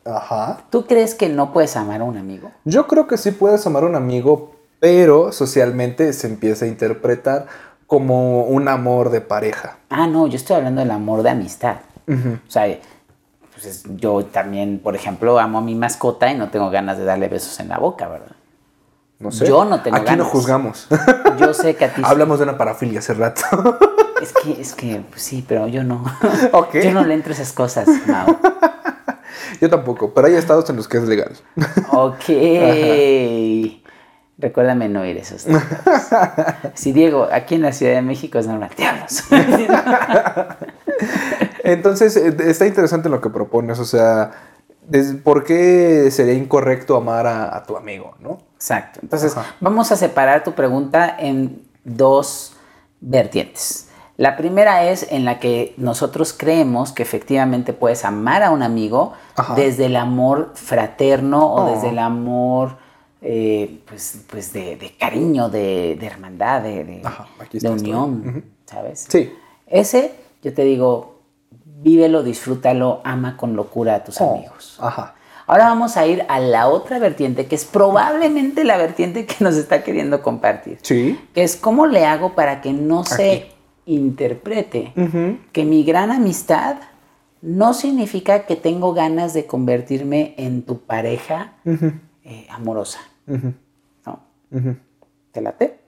Ajá. ¿Tú crees que no puedes amar a un amigo? Yo creo que sí puedes amar a un amigo, pero socialmente se empieza a interpretar como un amor de pareja. Ah, no, yo estoy hablando del amor de amistad. O sea, pues es- yo también, por ejemplo, amo a mi mascota y no tengo ganas de darle besos en la boca, ¿verdad? No sé. Yo no tengo Aquí no ganas. juzgamos. Yo sé que a ti. Hablamos de una parafilia hace rato. Es que, es que, pues sí, pero yo no. Yo no le entro esas cosas, Mau. Yo tampoco, pero hay estados en los que es legal. Ok. Recuérdame no ir a esos. Si Diego, aquí en la Ciudad de México es normal, diablos. Entonces, eh, está interesante lo que propones, o sea, ¿por qué sería incorrecto amar a, a tu amigo, no? Exacto. Entonces, Ajá. vamos a separar tu pregunta en dos vertientes. La primera es en la que nosotros creemos que efectivamente puedes amar a un amigo Ajá. desde el amor fraterno o Oh. desde el amor eh, pues, pues de, de cariño, de, de hermandad, de, de- Ajá, unión. ¿sabes? Sí. Ese, yo te digo, vívelo, disfrútalo, ama con locura a tus Oh, amigos. Ajá. Ahora vamos a ir a la otra vertiente, que es probablemente la vertiente que nos está queriendo compartir. Sí. Que es cómo le hago para que no se interprete que mi gran amistad no significa que tengo ganas de convertirme en tu pareja eh, amorosa. Ujú. ¿no? Ujú. ¿Te late?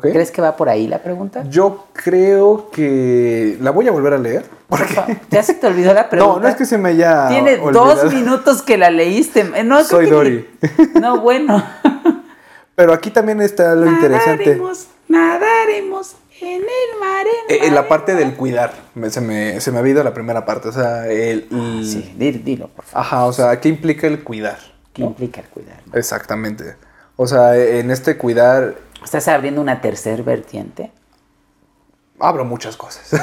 ¿Crees que va por ahí la pregunta? Yo creo que la voy a volver a leer. Por favor, ¿Ya se te olvidó la pregunta? No, no es que se me haya Tiene olvidado. dos minutos que la leíste. Eh, No, Soy que ni- No, bueno. Pero aquí también está lo interesante. Nadaremos, nadaremos en el mar. en Eh, eh, la mar, parte en del mar. cuidar. Me- se, me, se me ha ido la primera parte. O sea, el. el- Sí, di- dilo, por favor. Ajá, o sea, ¿qué implica el cuidar? ¿Qué implica el cuidar? Exactamente. O sea, en este cuidar ¿Estás abriendo una tercer vertiente? abro muchas cosas.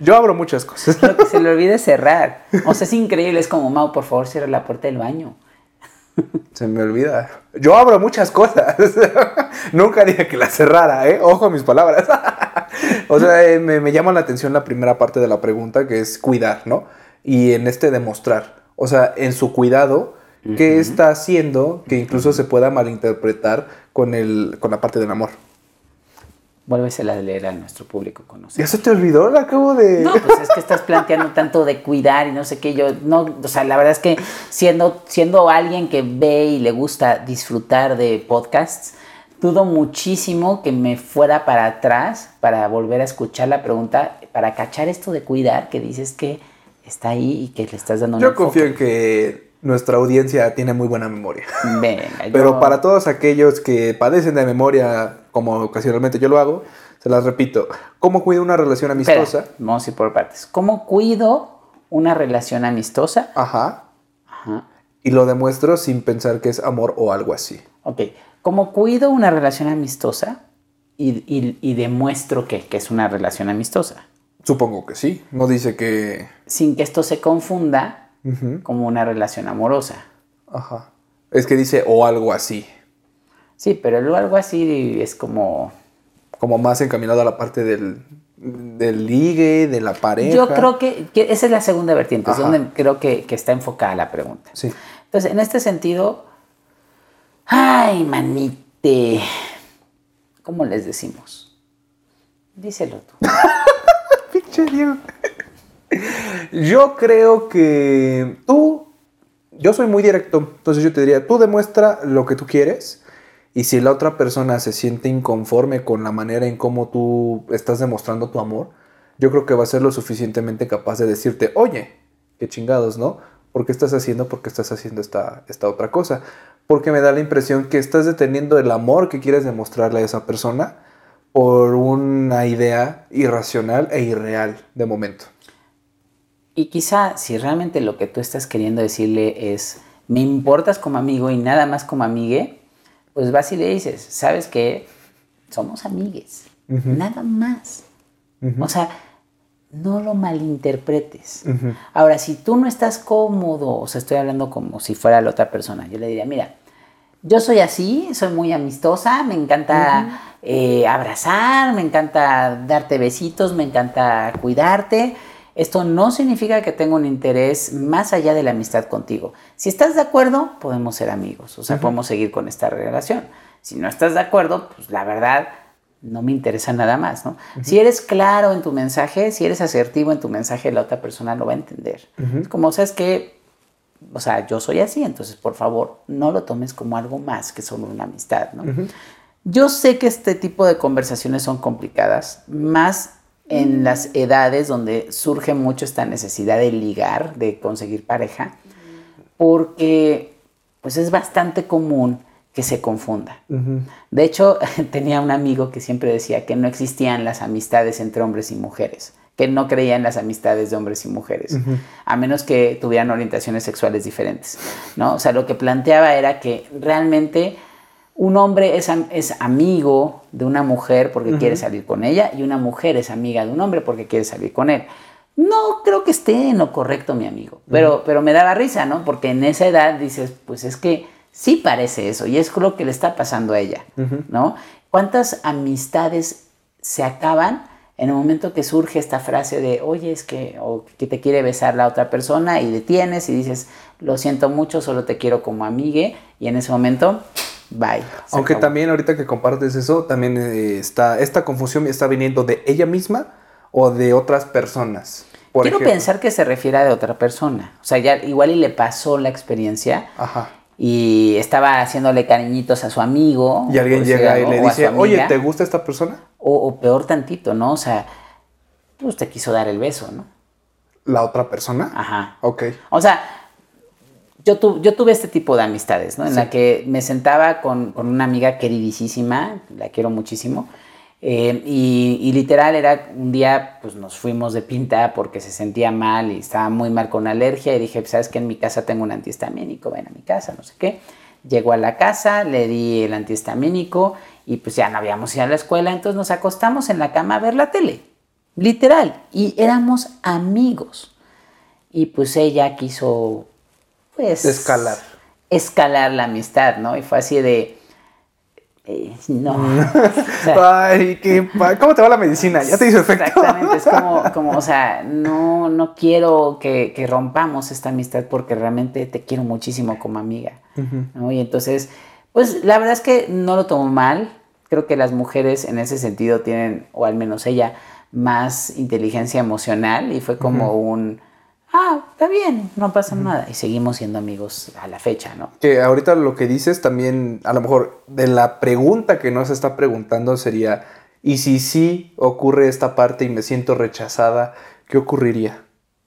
Yo abro muchas cosas. Lo que se le olvide cerrar. O sea, es increíble. Es como, Mau, por favor, cierra la puerta del baño. Se me olvida. Yo abro muchas cosas. Nunca dije que la cerrara, ¿eh? Ojo a mis palabras. o sea, eh, me, me, llama la atención la primera parte de la pregunta, que es cuidar, ¿no? Y en este demostrar. O sea, en su cuidado, ¿qué está haciendo que incluso se pueda malinterpretar con, el, con la parte del amor? Vuelves a leer a nuestro público conocido. ¿Ya se te olvidó? La acabo de. No, pues es que estás planteando tanto de cuidar y no sé qué. Yo, no, o sea, la verdad es que siendo, siendo alguien que ve y le gusta disfrutar de podcasts, dudo muchísimo que me fuera para atrás para volver a escuchar la pregunta, para cachar esto de cuidar, que dices que está ahí y que le estás dando Yo confío en que nuestra audiencia tiene muy buena memoria. Venga, Pero para todos aquellos que padecen de memoria, como ocasionalmente yo lo hago, se las repito. ¿Cómo cuido una relación Espera, amistosa? vamos a ir por partes. ¿Cómo cuido una relación amistosa? Ajá. Ajá. Y lo demuestro sin pensar que es amor o algo así. Ok. ¿Cómo cuido una relación amistosa y, y- y demuestro que, que es una relación amistosa? Supongo que sí. No dice que... Sin que esto se confunda Como una relación amorosa. Ajá. Es que dice o algo así. Sí, pero luego algo así es como... Como más encaminado a la parte del, del ligue, de la pareja. Yo creo que, que esa es la segunda vertiente, es donde creo que, que está enfocada la pregunta. Sí. Entonces, en este sentido, ay, manite, ¿cómo les decimos? Díselo tú. Pinche Diego. Yo creo que tú, yo soy muy directo, entonces yo te diría, tú demuestra lo que tú quieres y si la otra persona se siente inconforme con la manera en cómo tú estás demostrando tu amor, yo creo que va a ser lo suficientemente capaz de decirte, oye, qué chingados, ¿no? ¿Por qué estás haciendo? ¿Por qué estás haciendo esta, esta otra cosa? Porque me da la impresión que estás deteniendo el amor que quieres demostrarle a esa persona por una idea irracional e irreal de momento. Y quizá si realmente lo que tú estás queriendo decirle es, me importas como amigo y nada más como amigue, pues vas y le dices, ¿sabes qué? Somos amigues, nada más. O sea, no lo malinterpretes. Ahora, si tú no estás cómodo, o sea, estoy hablando como si fuera la otra persona, yo le diría, mira, yo soy así, soy muy amistosa, me encanta eh, abrazar, me encanta darte besitos, me encanta cuidarte. Esto no significa que tenga un interés más allá de la amistad contigo. Si estás de acuerdo, podemos ser amigos, o sea, podemos seguir con esta relación. Si no estás de acuerdo, pues la verdad no me interesa nada más, ¿no? Si eres claro en tu mensaje, si eres asertivo en tu mensaje, la otra persona lo va a entender. Como, ¿sabes qué? O sea, yo soy así, entonces por favor, no lo tomes como algo más que solo una amistad, ¿no? Yo sé que este tipo de conversaciones son complicadas, más en las edades donde surge mucho esta necesidad de ligar, de conseguir pareja, porque pues es bastante común que se confunda. De hecho, tenía un amigo que siempre decía que no existían las amistades entre hombres y mujeres, que no creía en las amistades de hombres y mujeres, a menos que tuvieran orientaciones sexuales diferentes, ¿no? O sea, lo que planteaba era que realmente un hombre es, am- es amigo de una mujer porque quiere salir con ella y una mujer es amiga de un hombre porque quiere salir con él. No creo que esté en lo correcto, mi amigo, pero, pero me daba risa, ¿no? Porque en esa edad dices, pues es que sí parece eso y es lo que le está pasando a ella, ¿no? ¿Cuántas amistades se acaban en el momento que surge esta frase de, oye, es que, o que te quiere besar la otra persona y detienes y dices, lo siento mucho, solo te quiero como amigue y en ese momento, bye. Aunque acabó. también ahorita que compartes eso, también eh, está, esta confusión está viniendo de ella misma o de otras personas. Por Quiero ejemplo. pensar que se refiere a de otra persona. O sea, ya igual y le pasó la experiencia Ajá. y estaba haciéndole cariñitos a su amigo. Y alguien llega y le dice, oye, ¿te gusta esta persona? O, o peor tantito, ¿no? O sea, pues te quiso dar el beso, ¿no? ¿La otra persona? Ajá. Ok. O sea, yo, tu- yo tuve este tipo de amistades, ¿no? En la que me sentaba con, con una amiga queridísima, la quiero muchísimo, eh, y, y literal era un día, pues nos fuimos de pinta porque se sentía mal y estaba muy mal con alergia y dije, sabes que en mi casa tengo un antihistamínico, ven a mi casa, no sé qué. Llegó a la casa, le di el antihistamínico y pues ya no habíamos ido a la escuela, entonces nos acostamos en la cama a ver la tele, literal, y éramos amigos. Y pues ella quiso, pues... Escalar. escalar la amistad, ¿no? Y fue así de, eh, no. O sea, Ay, qué ¿cómo te va la medicina? ¿Ya te hizo efecto? Exactamente, es como, como, o sea, no, no quiero que, que rompamos esta amistad porque realmente te quiero muchísimo como amiga, ¿no? Y entonces, pues la verdad es que no lo tomo mal, creo que las mujeres en ese sentido tienen, o al menos ella, más inteligencia emocional y fue como un, ah, está bien, no pasa nada, y seguimos siendo amigos a la fecha, ¿no? Que ahorita lo que dices también, a lo mejor de la pregunta que no se está preguntando sería, ¿y si sí ocurre esta parte y me siento rechazada, qué ocurriría?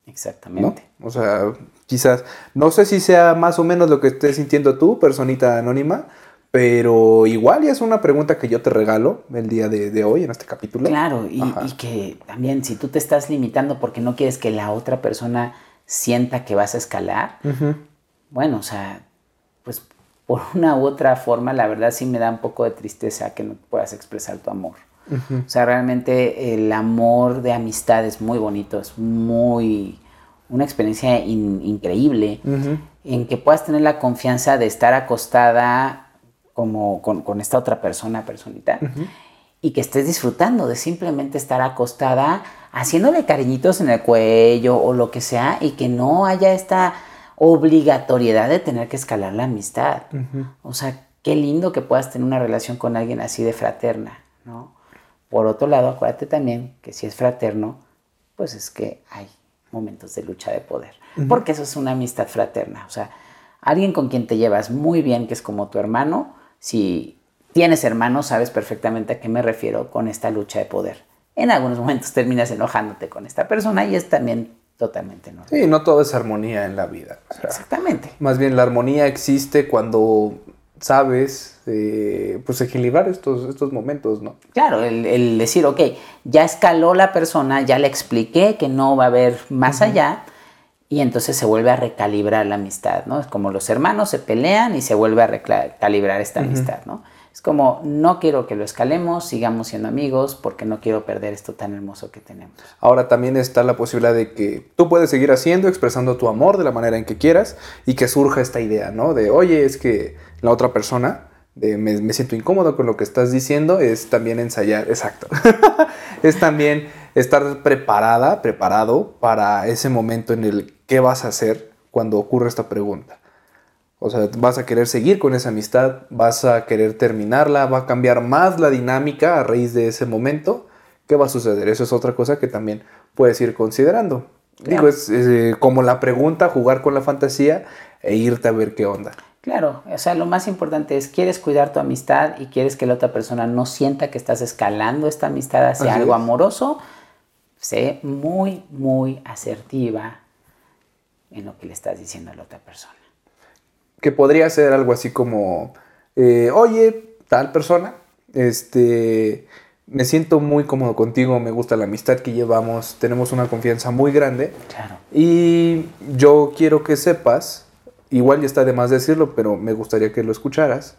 ¿No? Exactamente. O sea, quizás, no sé si sea más o menos lo que estés sintiendo tú, personita anónima, pero igual ya es una pregunta que yo te regalo el día de, de hoy en este capítulo. Claro, y, que también si tú te estás limitando porque no quieres que la otra persona sienta que vas a escalar, bueno, o sea, pues por una u otra forma, la verdad sí me da un poco de tristeza que no puedas expresar tu amor. O sea, realmente el amor de amistad es muy bonito, es muy una experiencia in- increíble en que puedas tener la confianza de estar acostada como con, con esta otra persona, personita, y que estés disfrutando de simplemente estar acostada haciéndole cariñitos en el cuello o lo que sea y que no haya esta obligatoriedad de tener que escalar la amistad. O sea, qué lindo que puedas tener una relación con alguien así de fraterna, ¿no? Por otro lado, acuérdate también que si es fraterno, pues es que hay momentos de lucha de poder. Porque eso es una amistad fraterna. O sea, alguien con quien te llevas muy bien, que es como tu hermano, si tienes hermanos, sabes perfectamente a qué me refiero con esta lucha de poder. En algunos momentos terminas enojándote con esta persona y es también totalmente normal. Sí, no todo es armonía en la vida. o sea, Exactamente. Más bien la armonía existe cuando sabes eh, pues equilibrar estos, estos momentos, ¿no? Claro, el, el decir, ok, ya escaló la persona, ya le expliqué que no va a haber más allá, y entonces se vuelve a recalibrar la amistad, ¿no? Es como los hermanos se pelean y se vuelve a recalibrar esta amistad, ¿no? Es como, no quiero que lo escalemos, sigamos siendo amigos, porque no quiero perder esto tan hermoso que tenemos. Ahora también está la posibilidad de que tú puedes seguir haciendo, expresando tu amor de la manera en que quieras y que surja esta idea, ¿no? De, oye, es que la otra persona, de, me, me siento incómodo con lo que estás diciendo, es también ensayar, exacto. es también estar preparada, preparado para ese momento en el qué vas a hacer cuando ocurre esta pregunta. O sea, vas a querer seguir con esa amistad, vas a querer terminarla, va a cambiar más la dinámica a raíz de ese momento. ¿Qué va a suceder? Eso es otra cosa que también puedes ir considerando. Digo, es, eh, como la pregunta, jugar con la fantasía e irte a ver qué onda. Claro, o sea, lo más importante es, quieres cuidar tu amistad y quieres que la otra persona no sienta que estás escalando esta amistad hacia Así algo es. amoroso, sé muy, muy asertiva en lo que le estás diciendo a la otra persona. Que podría ser algo así como, eh, oye, tal persona, este, me siento muy cómodo contigo, me gusta la amistad que llevamos, tenemos una confianza muy grande. Claro. Y yo quiero que sepas, igual ya está de más decirlo, pero me gustaría que lo escucharas,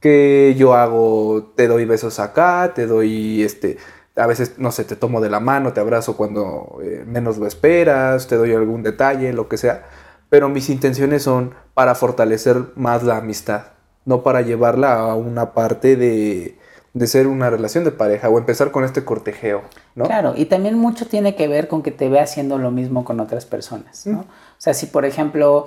que yo hago, te doy besos acá, te doy, este, a veces, no sé, te tomo de la mano, te abrazo cuando eh, menos lo esperas, te doy algún detalle, lo que sea, pero mis intenciones son para fortalecer más la amistad, no para llevarla a una parte de, de ser una relación de pareja o empezar con este cortejeo, ¿no? Claro, y también mucho tiene que ver con que te ve haciendo lo mismo con otras personas, ¿no? O sea, si por ejemplo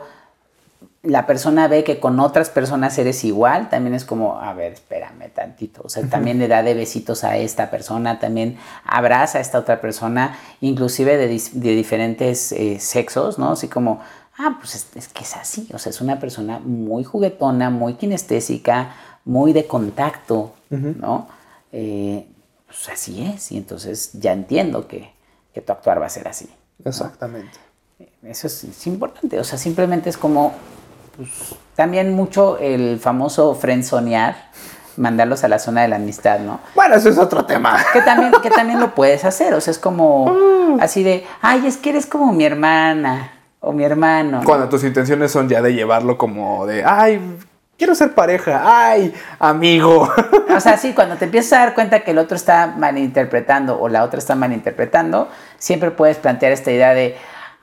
la persona ve que con otras personas eres igual, también es como, a ver, espérame tantito. O sea, también le da de besitos a esta persona, también abraza a esta otra persona, inclusive de, diferentes eh, sexos, ¿no? Así como, ah, pues es, es que es así. O sea, es una persona muy juguetona, muy kinestésica, muy de contacto, ¿no? Eh, pues así es. Y entonces ya entiendo que, que tu actuar va a ser así. Exactamente. Eso es, es importante, o sea, simplemente es como, pues, también mucho el famoso frenzonear, mandarlos a la zona de la amistad, ¿no? Bueno, eso es otro tema. Que también, que también lo puedes hacer, o sea, es como así de, ay, es que eres como mi hermana o mi hermano. Cuando tus intenciones son ya de llevarlo como de, ay, quiero ser pareja, ay, amigo. O sea, sí, cuando te empiezas a dar cuenta que el otro está malinterpretando o la otra está malinterpretando, siempre puedes plantear esta idea de,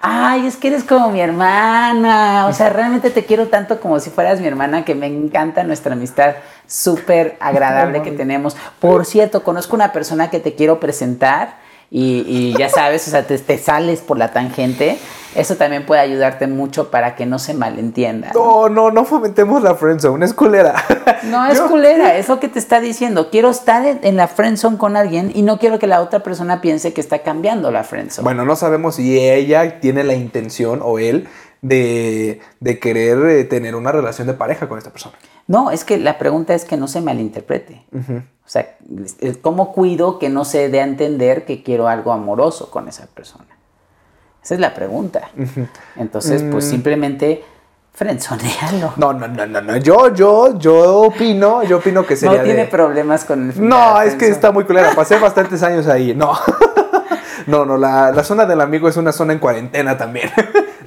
ay, es que eres como mi hermana, o sea, realmente te quiero tanto como si fueras mi hermana, que me encanta nuestra amistad súper agradable que tenemos. Por cierto, conozco una persona que te quiero presentar y, y ya sabes, o sea, te, te sales por la tangente. Eso también puede ayudarte mucho para que no se malentienda. No, no, no fomentemos la friendzone, es culera. No es Yo- culera, es lo que te está diciendo. Quiero estar en la friendzone con alguien y no quiero que la otra persona piense que está cambiando la friendzone. Bueno, no sabemos si ella tiene la intención o él de, de querer eh, tener una relación de pareja con esta persona. No, es que la pregunta es que no se malinterprete. O sea, ¿cómo cuido que no se dé a entender que quiero algo amoroso con esa persona? Esa es la pregunta. Entonces, Mm. pues simplemente frenzonealo. No, no, no, no, no. Yo, yo, yo opino, yo opino que sería No tiene de- problemas con el No, es que está muy culera. Pasé bastantes años ahí. No. No, no, la, la zona del amigo es una zona en cuarentena también.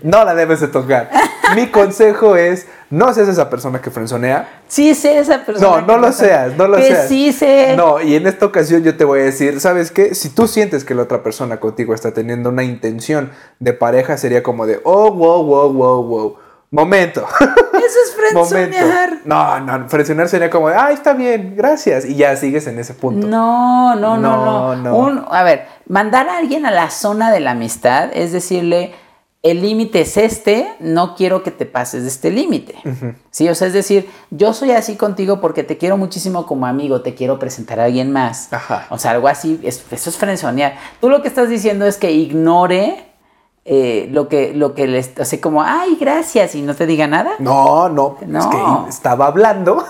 No la debes de tocar. Mi consejo es, no seas esa persona que frenzonea. Sí sé esa persona. No, no lo seas, no lo que seas. sí sé. No, y en esta ocasión yo te voy a decir, ¿sabes qué? Si tú sientes que la otra persona contigo está teniendo una intención de pareja, sería como de, oh, wow, wow, wow, wow. Momento. Eso es frenzonear. No, no, frenzonear sería como ah, está bien, gracias. Y ya sigues en ese punto. No, no, no, No, no. no. Un- a ver, mandar a alguien a la zona de la amistad es decirle, el límite es este, no quiero que te pases de este límite. Sí, o sea, es decir, yo soy así contigo porque te quiero muchísimo como amigo, te quiero presentar a alguien más. Ajá. O sea, algo así, es- eso es frenzonear. Tú lo que estás diciendo es que ignore eh, lo que, lo que les, o sea, como, ay, gracias, y no te diga nada. No, no, es No. que estaba hablando.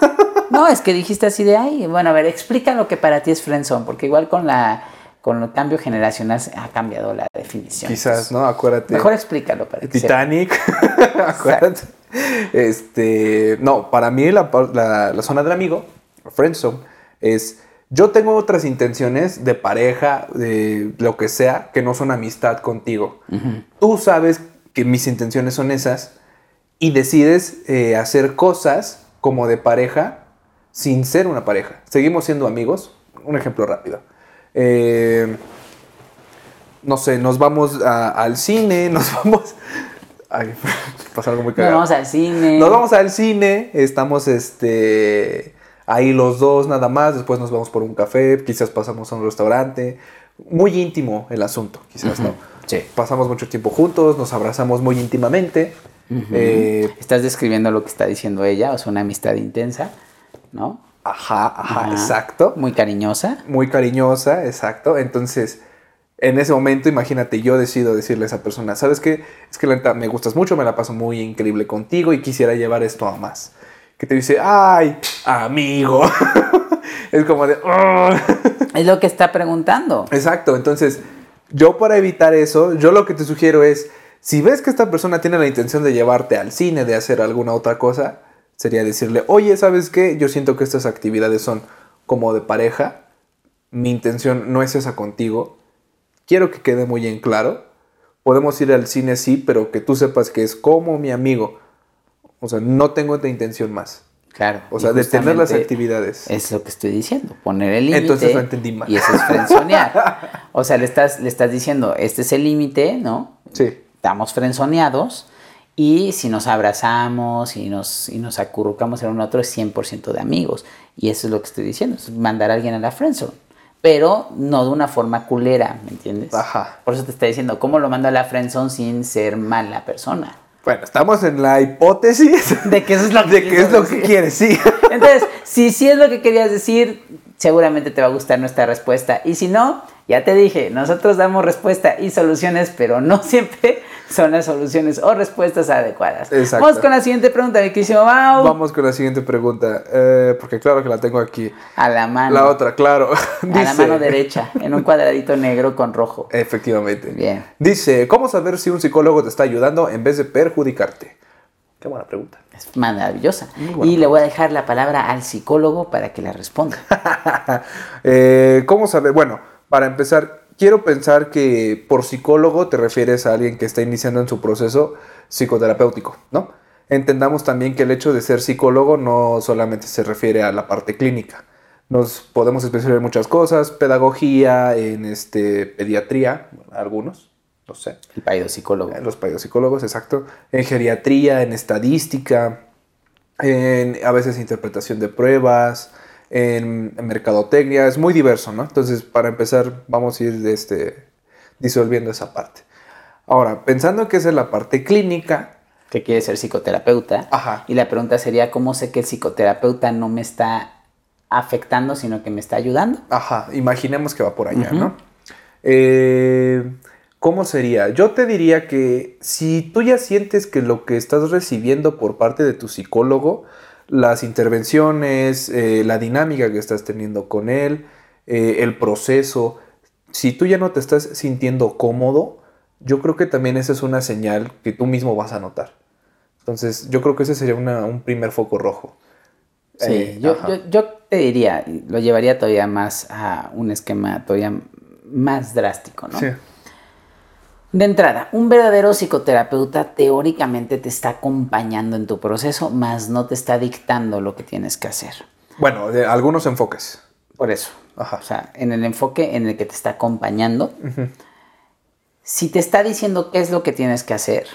No, es que dijiste así de, ay, bueno, a ver, explica lo que para ti es friendzone, porque igual con la con el cambio generacional ha cambiado la definición. Quizás, ¿no? Acuérdate. Mejor explícalo para que Titanic. Acuérdate. Este, no, para mí la- la zona del amigo, friendzone, es yo tengo otras intenciones de pareja, de lo que sea, que no son amistad contigo. Tú sabes que mis intenciones son esas y decides eh, hacer cosas como de pareja sin ser una pareja. Seguimos siendo amigos. Un ejemplo rápido. Eh, no sé, nos vamos a- al cine, nos vamos... Ay, pasó algo muy Nos cagado. vamos al cine. Nos vamos al cine, estamos este ahí los dos nada más, después nos vamos por un café, quizás pasamos a un restaurante. Muy íntimo el asunto, quizás, ¿no? Sí. Pasamos mucho tiempo juntos, nos abrazamos muy íntimamente. Eh, Estás describiendo lo que está diciendo ella, o sea, una amistad intensa, ¿no? Ajá, ajá, Ajá. exacto. Muy cariñosa. Muy cariñosa, exacto. Entonces, en ese momento, imagínate, yo decido decirle a esa persona, ¿sabes qué? Es que la me gustas mucho, me la paso muy increíble contigo y quisiera llevar esto a más. Que te dice, ay, amigo. es como de, "Oh". Es lo que está preguntando. Exacto, entonces, yo para evitar eso, yo lo que te sugiero es, si ves que esta persona tiene la intención de llevarte al cine, de hacer alguna otra cosa, sería decirle, oye, ¿sabes qué? Yo siento que estas actividades son como de pareja, mi intención no es esa contigo, quiero que quede muy en claro, podemos ir al cine sí, pero que tú sepas que es como mi amigo, o sea, no tengo otra intención más. Claro. O sea, detener las actividades. Es lo que estoy diciendo, poner el límite. Entonces lo entendí mal. Y eso es frenzonear. o sea, le estás, le estás diciendo, este es el límite, ¿no? Sí. Estamos frenzoneados y si nos abrazamos y nos, y nos acurrucamos el uno a otro es 100% de amigos. Y eso es lo que estoy diciendo, es mandar a alguien a la friendzone. Pero no de una forma culera, ¿me entiendes? Ajá. Por eso te está diciendo, ¿cómo lo mando a la friendzone sin ser mala persona? Bueno, estamos en la hipótesis De que eso es lo que de que es lo que quieres, sí. Entonces, si sí es lo que querías decir, seguramente te va a gustar nuestra respuesta. Y si no, ya te dije, nosotros damos respuesta y soluciones, pero no siempre son las soluciones o respuestas adecuadas. Exacto. Vamos con la siguiente pregunta, mi querísimo Mau. Vamos con la siguiente pregunta, eh, porque claro que la tengo aquí. A la mano. La otra, claro. a la mano derecha, en un cuadradito negro con rojo. Efectivamente. Bien. Dice, ¿cómo saber si un psicólogo te está ayudando en vez de perjudicarte? Qué buena pregunta. Es maravillosa. Buena Y le voy a dejar la palabra al psicólogo para que la responda. Eh, ¿Cómo saber? Bueno, para empezar, quiero pensar que por psicólogo te refieres a alguien que está iniciando en su proceso psicoterapéutico, ¿no? Entendamos también que el hecho de ser psicólogo no solamente se refiere a la parte clínica. Nos podemos especializar en muchas cosas, pedagogía, en este, pediatría, algunos, no sé. El paidopsicólogo. En los paidopsicólogos, exacto. En geriatría, en estadística, en a veces interpretación de pruebas, en, en mercadotecnia. Es muy diverso, ¿no? Entonces, para empezar, vamos a ir este, disolviendo esa parte. Ahora, pensando que esa es la parte clínica, que quiere ser psicoterapeuta. Ajá. Y la pregunta sería, ¿cómo sé que el psicoterapeuta no me está afectando, sino que me está ayudando? Ajá, imaginemos que va por allá. ¿no? Eh, ¿Cómo sería? Yo te diría que si tú ya sientes que lo que estás recibiendo por parte de tu psicólogo, las intervenciones, eh, la dinámica que estás teniendo con él, eh, el proceso, si tú ya no te estás sintiendo cómodo, yo creo que también esa es una señal que tú mismo vas a notar. Entonces, yo creo que ese sería una- un primer foco rojo. Sí, Eh, yo, yo, yo te diría, lo llevaría todavía más a un esquema todavía más drástico, ¿no? Sí. De entrada, un verdadero psicoterapeuta teóricamente te está acompañando en tu proceso, más no te está dictando lo que tienes que hacer. Bueno, de algunos enfoques. Por eso. Ajá. O sea, en el enfoque en el que te está acompañando, si te está diciendo qué es lo que tienes que hacer,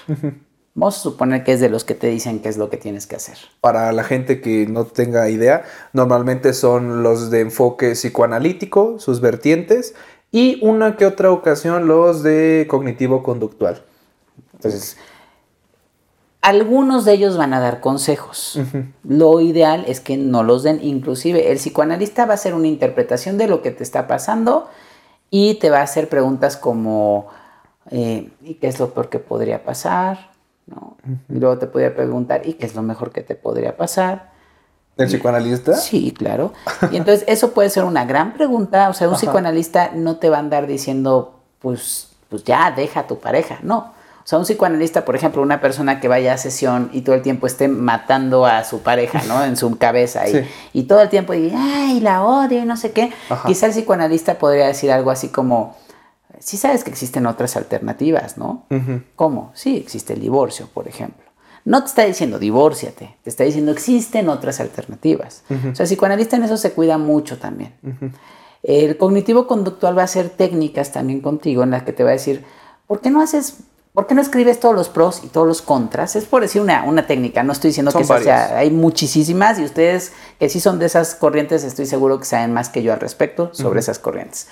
vamos a suponer que es de los que te dicen qué es lo que tienes que hacer. Para la gente que no tenga idea, normalmente son los de enfoque psicoanalítico, sus vertientes, y una que otra ocasión los de cognitivo-conductual. Entonces, algunos de ellos van a dar consejos. Lo ideal es que no los den. Inclusive el psicoanalista va a hacer una interpretación de lo que te está pasando y te va a hacer preguntas como, eh, ¿y qué es lo peor que podría pasar? ¿No? Y luego te podría preguntar, ¿y qué es lo mejor que te podría pasar? ¿El psicoanalista? Sí, claro. Y entonces eso puede ser una gran pregunta. O sea, un Ajá. psicoanalista no te va a andar diciendo, pues, pues ya, deja a tu pareja. No. O sea, un psicoanalista, por ejemplo, una persona que vaya a sesión y todo el tiempo esté matando a su pareja, ¿no? En su cabeza. Y, Sí. y todo el tiempo, y, ay, la odio y no sé qué. Ajá. Quizá el psicoanalista podría decir algo así como, sí sabes que existen otras alternativas, ¿no? Ujú. ¿Cómo? Sí, existe el divorcio, por ejemplo. No te está diciendo divórciate, te está diciendo existen otras alternativas. O sea, el psicoanalista en eso se cuida mucho también. El cognitivo conductual va a hacer técnicas también contigo en las que te va a decir, ¿por qué no haces, por qué no escribes todos los pros y todos los contras? Es por decir una, una técnica, no estoy diciendo Son que sea, hay muchísimas y ustedes que sí son de esas corrientes, estoy seguro que saben más que yo al respecto sobre esas corrientes.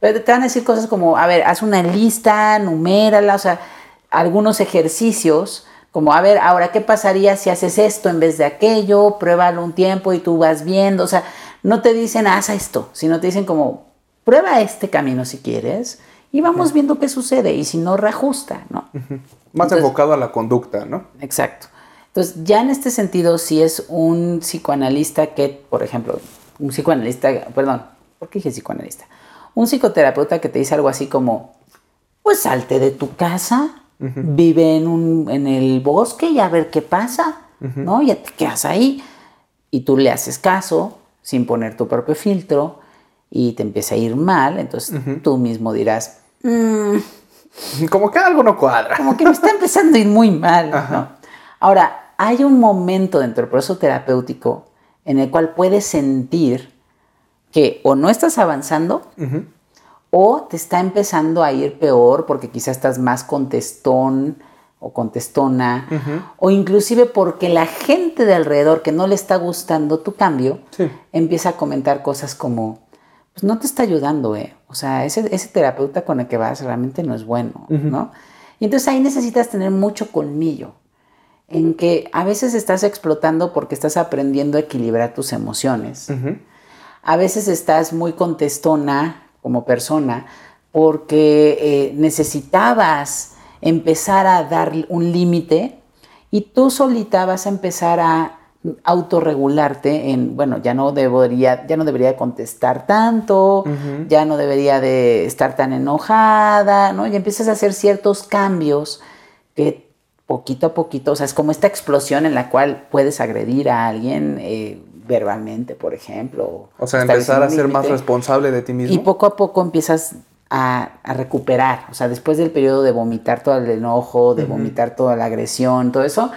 Pero te van a decir cosas como, a ver, haz una lista, numérala, o sea, algunos ejercicios, como, a ver, ahora, ¿qué pasaría si haces esto en vez de aquello? Pruébalo un tiempo y tú vas viendo, o sea, no te dicen, haz esto, sino te dicen como, prueba este camino si quieres y vamos viendo qué sucede y si no, reajusta, ¿no? Más Entonces- enfocado a la conducta, ¿no? Exacto. Entonces, ya en este sentido, si es un psicoanalista que, por ejemplo, un psicoanalista, perdón, ¿por qué dije psicoanalista? Un psicoterapeuta que te dice algo así como, pues salte de tu casa, vive en, un, en el bosque y a ver qué pasa, ¿no? Ya te quedas ahí y tú le haces caso sin poner tu propio filtro y te empieza a ir mal, entonces tú mismo dirás, "Mm, Como que algo no cuadra. como que me está empezando a ir muy mal. ¿no? Ahora, hay un momento dentro del proceso terapéutico en el cual puedes sentir que o no estás avanzando o te está empezando a ir peor porque quizás estás más contestón o contestona o inclusive porque la gente de alrededor que no le está gustando tu cambio Sí. empieza a comentar cosas como pues no te está ayudando, ¿eh? O sea, ese, ese terapeuta con el que vas realmente no es bueno, ¿no? Y entonces ahí necesitas tener mucho colmillo, en que a veces estás explotando porque estás aprendiendo a equilibrar tus emociones. A veces estás muy contestona como persona porque eh, necesitabas empezar a dar un límite y tú solita vas a empezar a autorregularte en, bueno, ya no debería, ya no debería contestar tanto, ya no debería de estar tan enojada, ¿no? Y empiezas a hacer ciertos cambios que poquito a poquito, o sea, es como esta explosión en la cual puedes agredir a alguien eh, verbalmente, por ejemplo. O sea, empezar a ser más responsable de ti mismo. Y poco a poco empiezas a, a recuperar, o sea, después del periodo de vomitar todo el enojo, de vomitar toda la agresión, todo eso,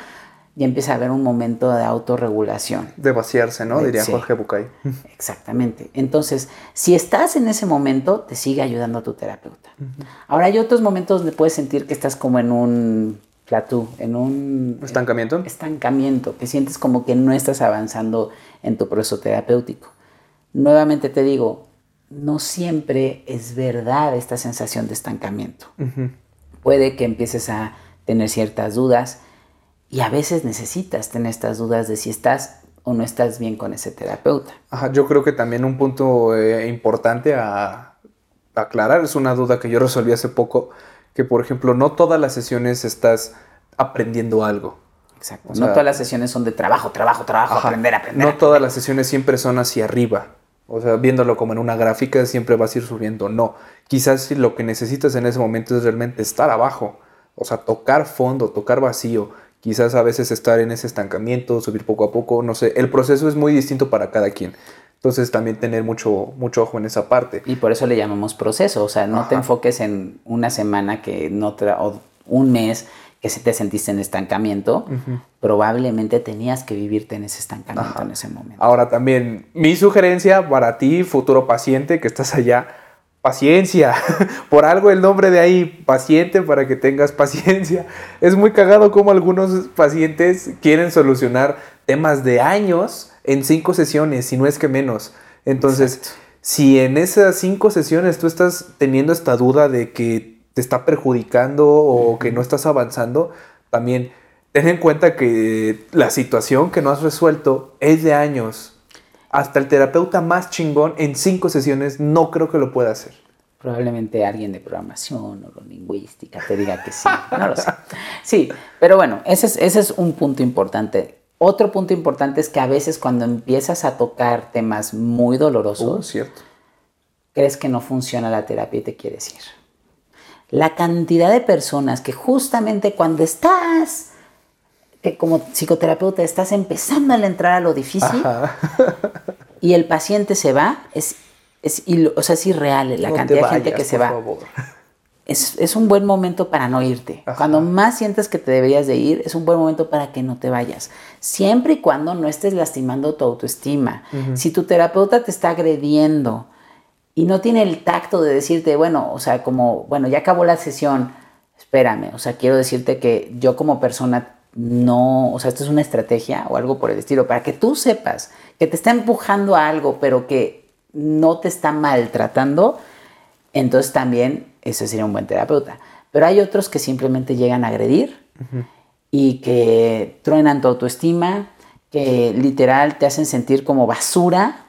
y empieza a haber un momento de autorregulación. De vaciarse, ¿no? De- Diría sí. Jorge Bucay. Exactamente. Entonces, si estás en ese momento, te sigue ayudando tu terapeuta. Ahora hay otros momentos donde puedes sentir que estás como en un plateau, en un ¿Estancamiento? estancamiento, que sientes como que no estás avanzando en tu proceso terapéutico. Nuevamente te digo, no siempre es verdad esta sensación de estancamiento. Puede que empieces a tener ciertas dudas y a veces necesitas tener estas dudas de si estás o no estás bien con ese terapeuta. Ajá, yo creo que también un punto eh, importante a aclarar es una duda que yo resolví hace poco, que por ejemplo no todas las sesiones estás aprendiendo algo. Exacto. O no todas las sesiones son de trabajo, trabajo, trabajo, Ajá. aprender, aprender. No todas las sesiones siempre son hacia arriba. O sea, viéndolo como en una gráfica, siempre vas a ir subiendo. No. Quizás si lo que necesitas en ese momento es realmente estar abajo. O sea, tocar fondo, tocar vacío. Quizás a veces estar en ese estancamiento, subir poco a poco. No sé. El proceso es muy distinto para cada quien. Entonces también tener mucho, mucho ojo en esa parte. Y por eso le llamamos proceso. O sea, no te Ajá. enfoques en una semana que no tra- o un mes que se te sentiste en estancamiento. Probablemente tenías que vivirte en ese estancamiento en ese momento. Ahora también, mi sugerencia para ti, futuro paciente que estás allá, paciencia. Por algo el nombre de ahí, paciente, para que tengas paciencia. Es muy cagado como algunos pacientes quieren solucionar temas de años en cinco sesiones, si no es que menos. Entonces, Exacto. si en esas cinco sesiones tú estás teniendo esta duda de que te está perjudicando o que no estás avanzando, también ten en cuenta que la situación que no has resuelto es de años. Hasta el terapeuta más chingón en cinco sesiones no creo que lo pueda hacer. Probablemente alguien de programación o lingüística te diga que sí. No lo sé. Sí, pero bueno, ese es, ese es un punto importante. Otro punto importante es que a veces cuando empiezas a tocar temas muy dolorosos, cierto. crees que no funciona la terapia y te quieres ir. La cantidad de personas que justamente cuando estás, que como psicoterapeuta estás empezando a entrar a lo difícil Ajá. y el paciente se va, es, es, o sea, es irreal la No cantidad de gente que se va. favor. Es, es un buen momento para no irte. Ajá. Cuando más sientes que te deberías de ir, es un buen momento para que no te vayas. Siempre y cuando no estés lastimando tu autoestima. Si tu terapeuta te está agrediendo y no tiene el tacto de decirte, bueno, o sea, como, bueno, ya acabó la sesión, espérame, o sea, quiero decirte que yo como persona no, o sea, esto es una estrategia o algo por el estilo, para que tú sepas que te está empujando a algo, pero que no te está maltratando, entonces también ese sería un buen terapeuta. Pero hay otros que simplemente llegan a agredir y que truenan tu autoestima, que literal te hacen sentir como basura.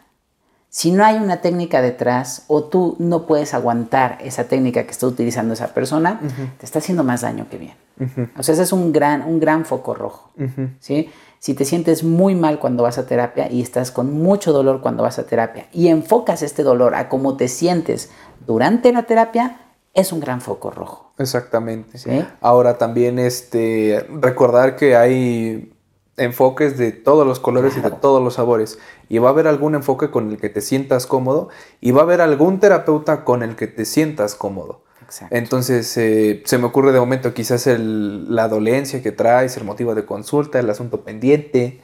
Si no hay una técnica detrás o tú no puedes aguantar esa técnica que está utilizando esa persona, te está haciendo más daño que bien. O sea, ese es un gran, un gran foco rojo. ¿sí? Si te sientes muy mal cuando vas a terapia y estás con mucho dolor cuando vas a terapia y enfocas este dolor a cómo te sientes durante la terapia, es un gran foco rojo. Exactamente. ¿Sí? Ahora también este recordar que hay enfoques de todos los colores y de todos los sabores. Y va a haber algún enfoque con el que te sientas cómodo y va a haber algún terapeuta con el que te sientas cómodo. Exacto. Entonces, eh, se me ocurre de momento quizás el- la dolencia que traes, el motivo de consulta, el asunto pendiente.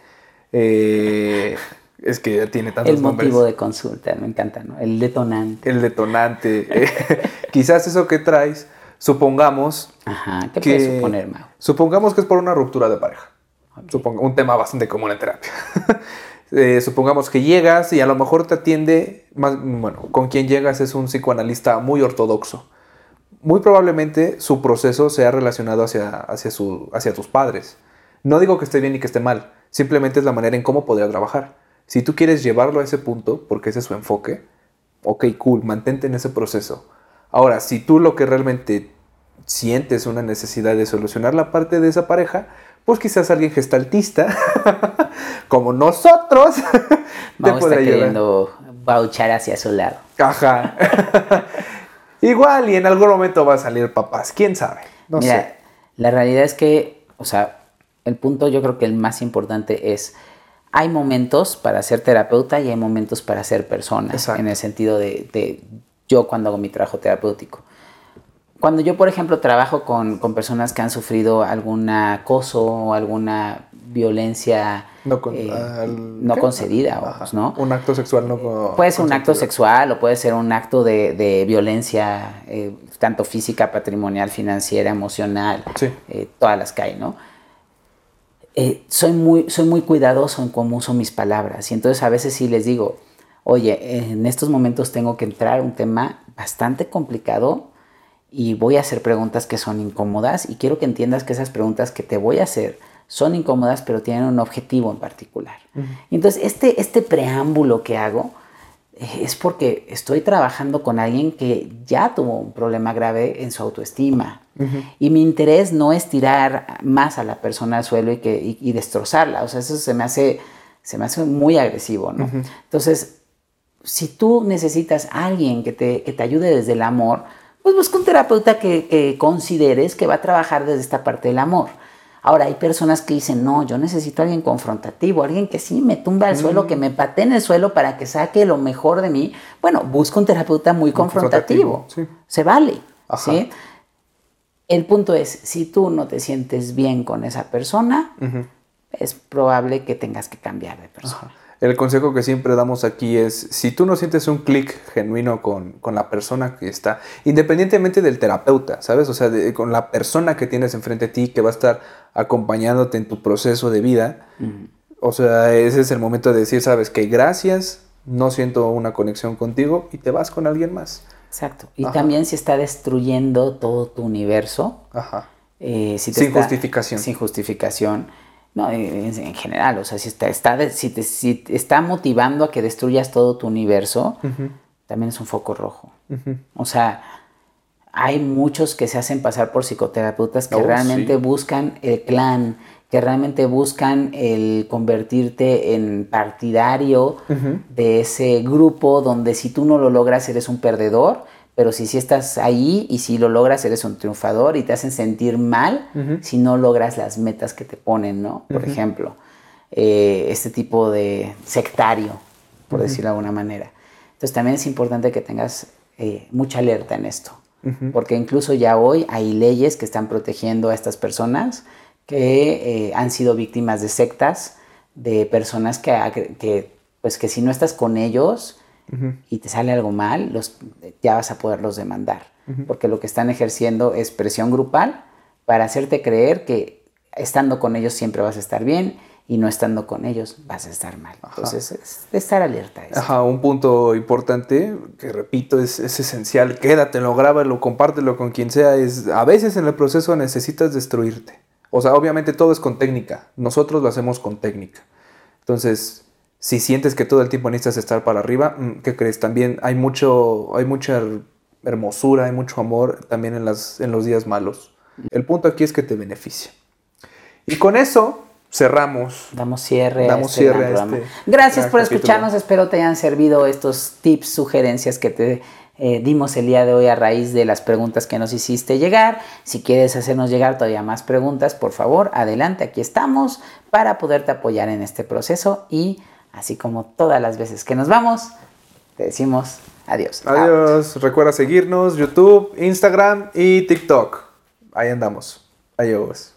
eh, es que ya tiene tantos El nombres. motivo de consulta, me encanta, ¿no? El detonante. El detonante. eh, quizás eso que traes, supongamos Ajá, ¿qué que- puedes suponer, Mau? Supongamos que es por una ruptura de pareja. Supongo, un tema bastante común en terapia. Eh, supongamos que llegas y a lo mejor te atiende, más, bueno, con quien llegas es un psicoanalista muy ortodoxo. Muy probablemente su proceso sea relacionado hacia, hacia, su, hacia tus padres. No digo que esté bien ni que esté mal, simplemente es la manera en cómo podría trabajar. Si tú quieres llevarlo a ese punto, porque ese es su enfoque, ok, cool, mantente en ese proceso. Ahora, si tú lo que realmente sientes una necesidad de solucionar la parte de esa pareja, pues quizás alguien gestaltista, como nosotros, te ayudar. queriendo bauchar hacia su lado. Ajá. Igual y en algún momento va a salir papás, quién sabe. No Mira, sé. la realidad es que, o sea, el punto yo creo que el más importante es, hay momentos para ser terapeuta y hay momentos para ser persona, Exacto. en el sentido de, de yo cuando hago mi trabajo terapéutico. Cuando yo, por ejemplo, trabajo con, con personas que han sufrido algún acoso o alguna violencia No con- eh, al- no ¿qué? concedida, vamos, ¿no? Un acto sexual no co- Puede ser un acto sexual o puede ser un acto de, de violencia, eh, tanto física, patrimonial, financiera, emocional, Sí. eh, todas las que hay, ¿no? Eh, soy, muy, soy muy cuidadoso en cómo uso mis palabras y entonces a veces sí les digo, oye, en estos momentos tengo que entrar a un tema bastante complicado y voy a hacer preguntas que son incómodas y quiero que entiendas que esas preguntas que te voy a hacer son incómodas pero tienen un objetivo en particular. Y Entonces, este, este preámbulo que hago es porque estoy trabajando con alguien que ya tuvo un problema grave en su autoestima. Y mi interés no es tirar más a la persona al suelo y, que, y, y destrozarla. O sea, eso se me hace, se me hace muy agresivo, ¿no? Entonces, si tú necesitas a alguien que te, que te ayude desde el amor, pues busca un terapeuta que, que consideres que va a trabajar desde esta parte del amor. Ahora, hay personas que dicen, no, yo necesito a alguien confrontativo, alguien que sí me tumba al suelo, que me patee en el suelo para que saque lo mejor de mí. Bueno, busca un terapeuta muy confrontativo. confrontativo, sí. Se vale. Ajá. ¿sí? El punto es, si tú no te sientes bien con esa persona, es probable que tengas que cambiar de persona. El consejo que siempre damos aquí es, si tú no sientes un clic genuino con, con la persona que está, independientemente del terapeuta, ¿sabes? O sea, de- con la persona que tienes enfrente de ti, que va a estar acompañándote en tu proceso de vida, o sea, ese es el momento de decir, sabes, que gracias, no siento una conexión contigo y te vas con alguien más. Exacto. Y Ajá. también si está destruyendo todo tu universo, Ajá. eh, si te Sin está- justificación. Sin justificación. No, en, en general, o sea, si está, está si, te, si te está motivando a que destruyas todo tu universo, también es un foco rojo. O sea, hay muchos que se hacen pasar por psicoterapeutas que Oh, realmente sí. buscan el clan, que realmente buscan el convertirte en partidario de ese grupo donde si tú no lo logras eres un perdedor, pero si sí estás ahí y si lo logras eres un triunfador y te hacen sentir mal si no logras las metas que te ponen, ¿no? Por ejemplo, eh, este tipo de sectario, por decirlo de alguna manera. Entonces también es importante que tengas eh, mucha alerta en esto, porque incluso ya hoy hay leyes que están protegiendo a estas personas que eh, han sido víctimas de sectas, de personas que, que, pues que si no estás con ellos y te sale algo mal, los, ya vas a poderlos demandar, porque lo que están ejerciendo es presión grupal para hacerte creer que estando con ellos siempre vas a estar bien y no estando con ellos vas a estar mal. Entonces, es de estar alerta. a. Ajá, un punto importante que repito es, es esencial. Quédatelo, grábalo, compártelo con quien sea. Es, a veces en el proceso necesitas destruirte. O sea, obviamente todo es con técnica. Nosotros lo hacemos con técnica. Entonces, si sientes que todo el tiempo necesitas estar para arriba, mm, ¿qué crees? También hay mucho, hay mucha her- hermosura, hay mucho amor también en, las, en los días malos. El punto aquí es que te beneficia. Y con eso cerramos. Damos cierre Damos a este cierre a este Gracias por capítulo. escucharnos. Espero te hayan servido estos tips, sugerencias que te eh, dimos el día de hoy a raíz de las preguntas que nos hiciste llegar. Si quieres hacernos llegar todavía más preguntas, por favor, adelante. Aquí estamos para poderte apoyar en este proceso y así como todas las veces que nos vamos, te decimos adiós. Adiós. Recuerda seguirnos YouTube, Instagram y TikTok. Ahí andamos. Adiós.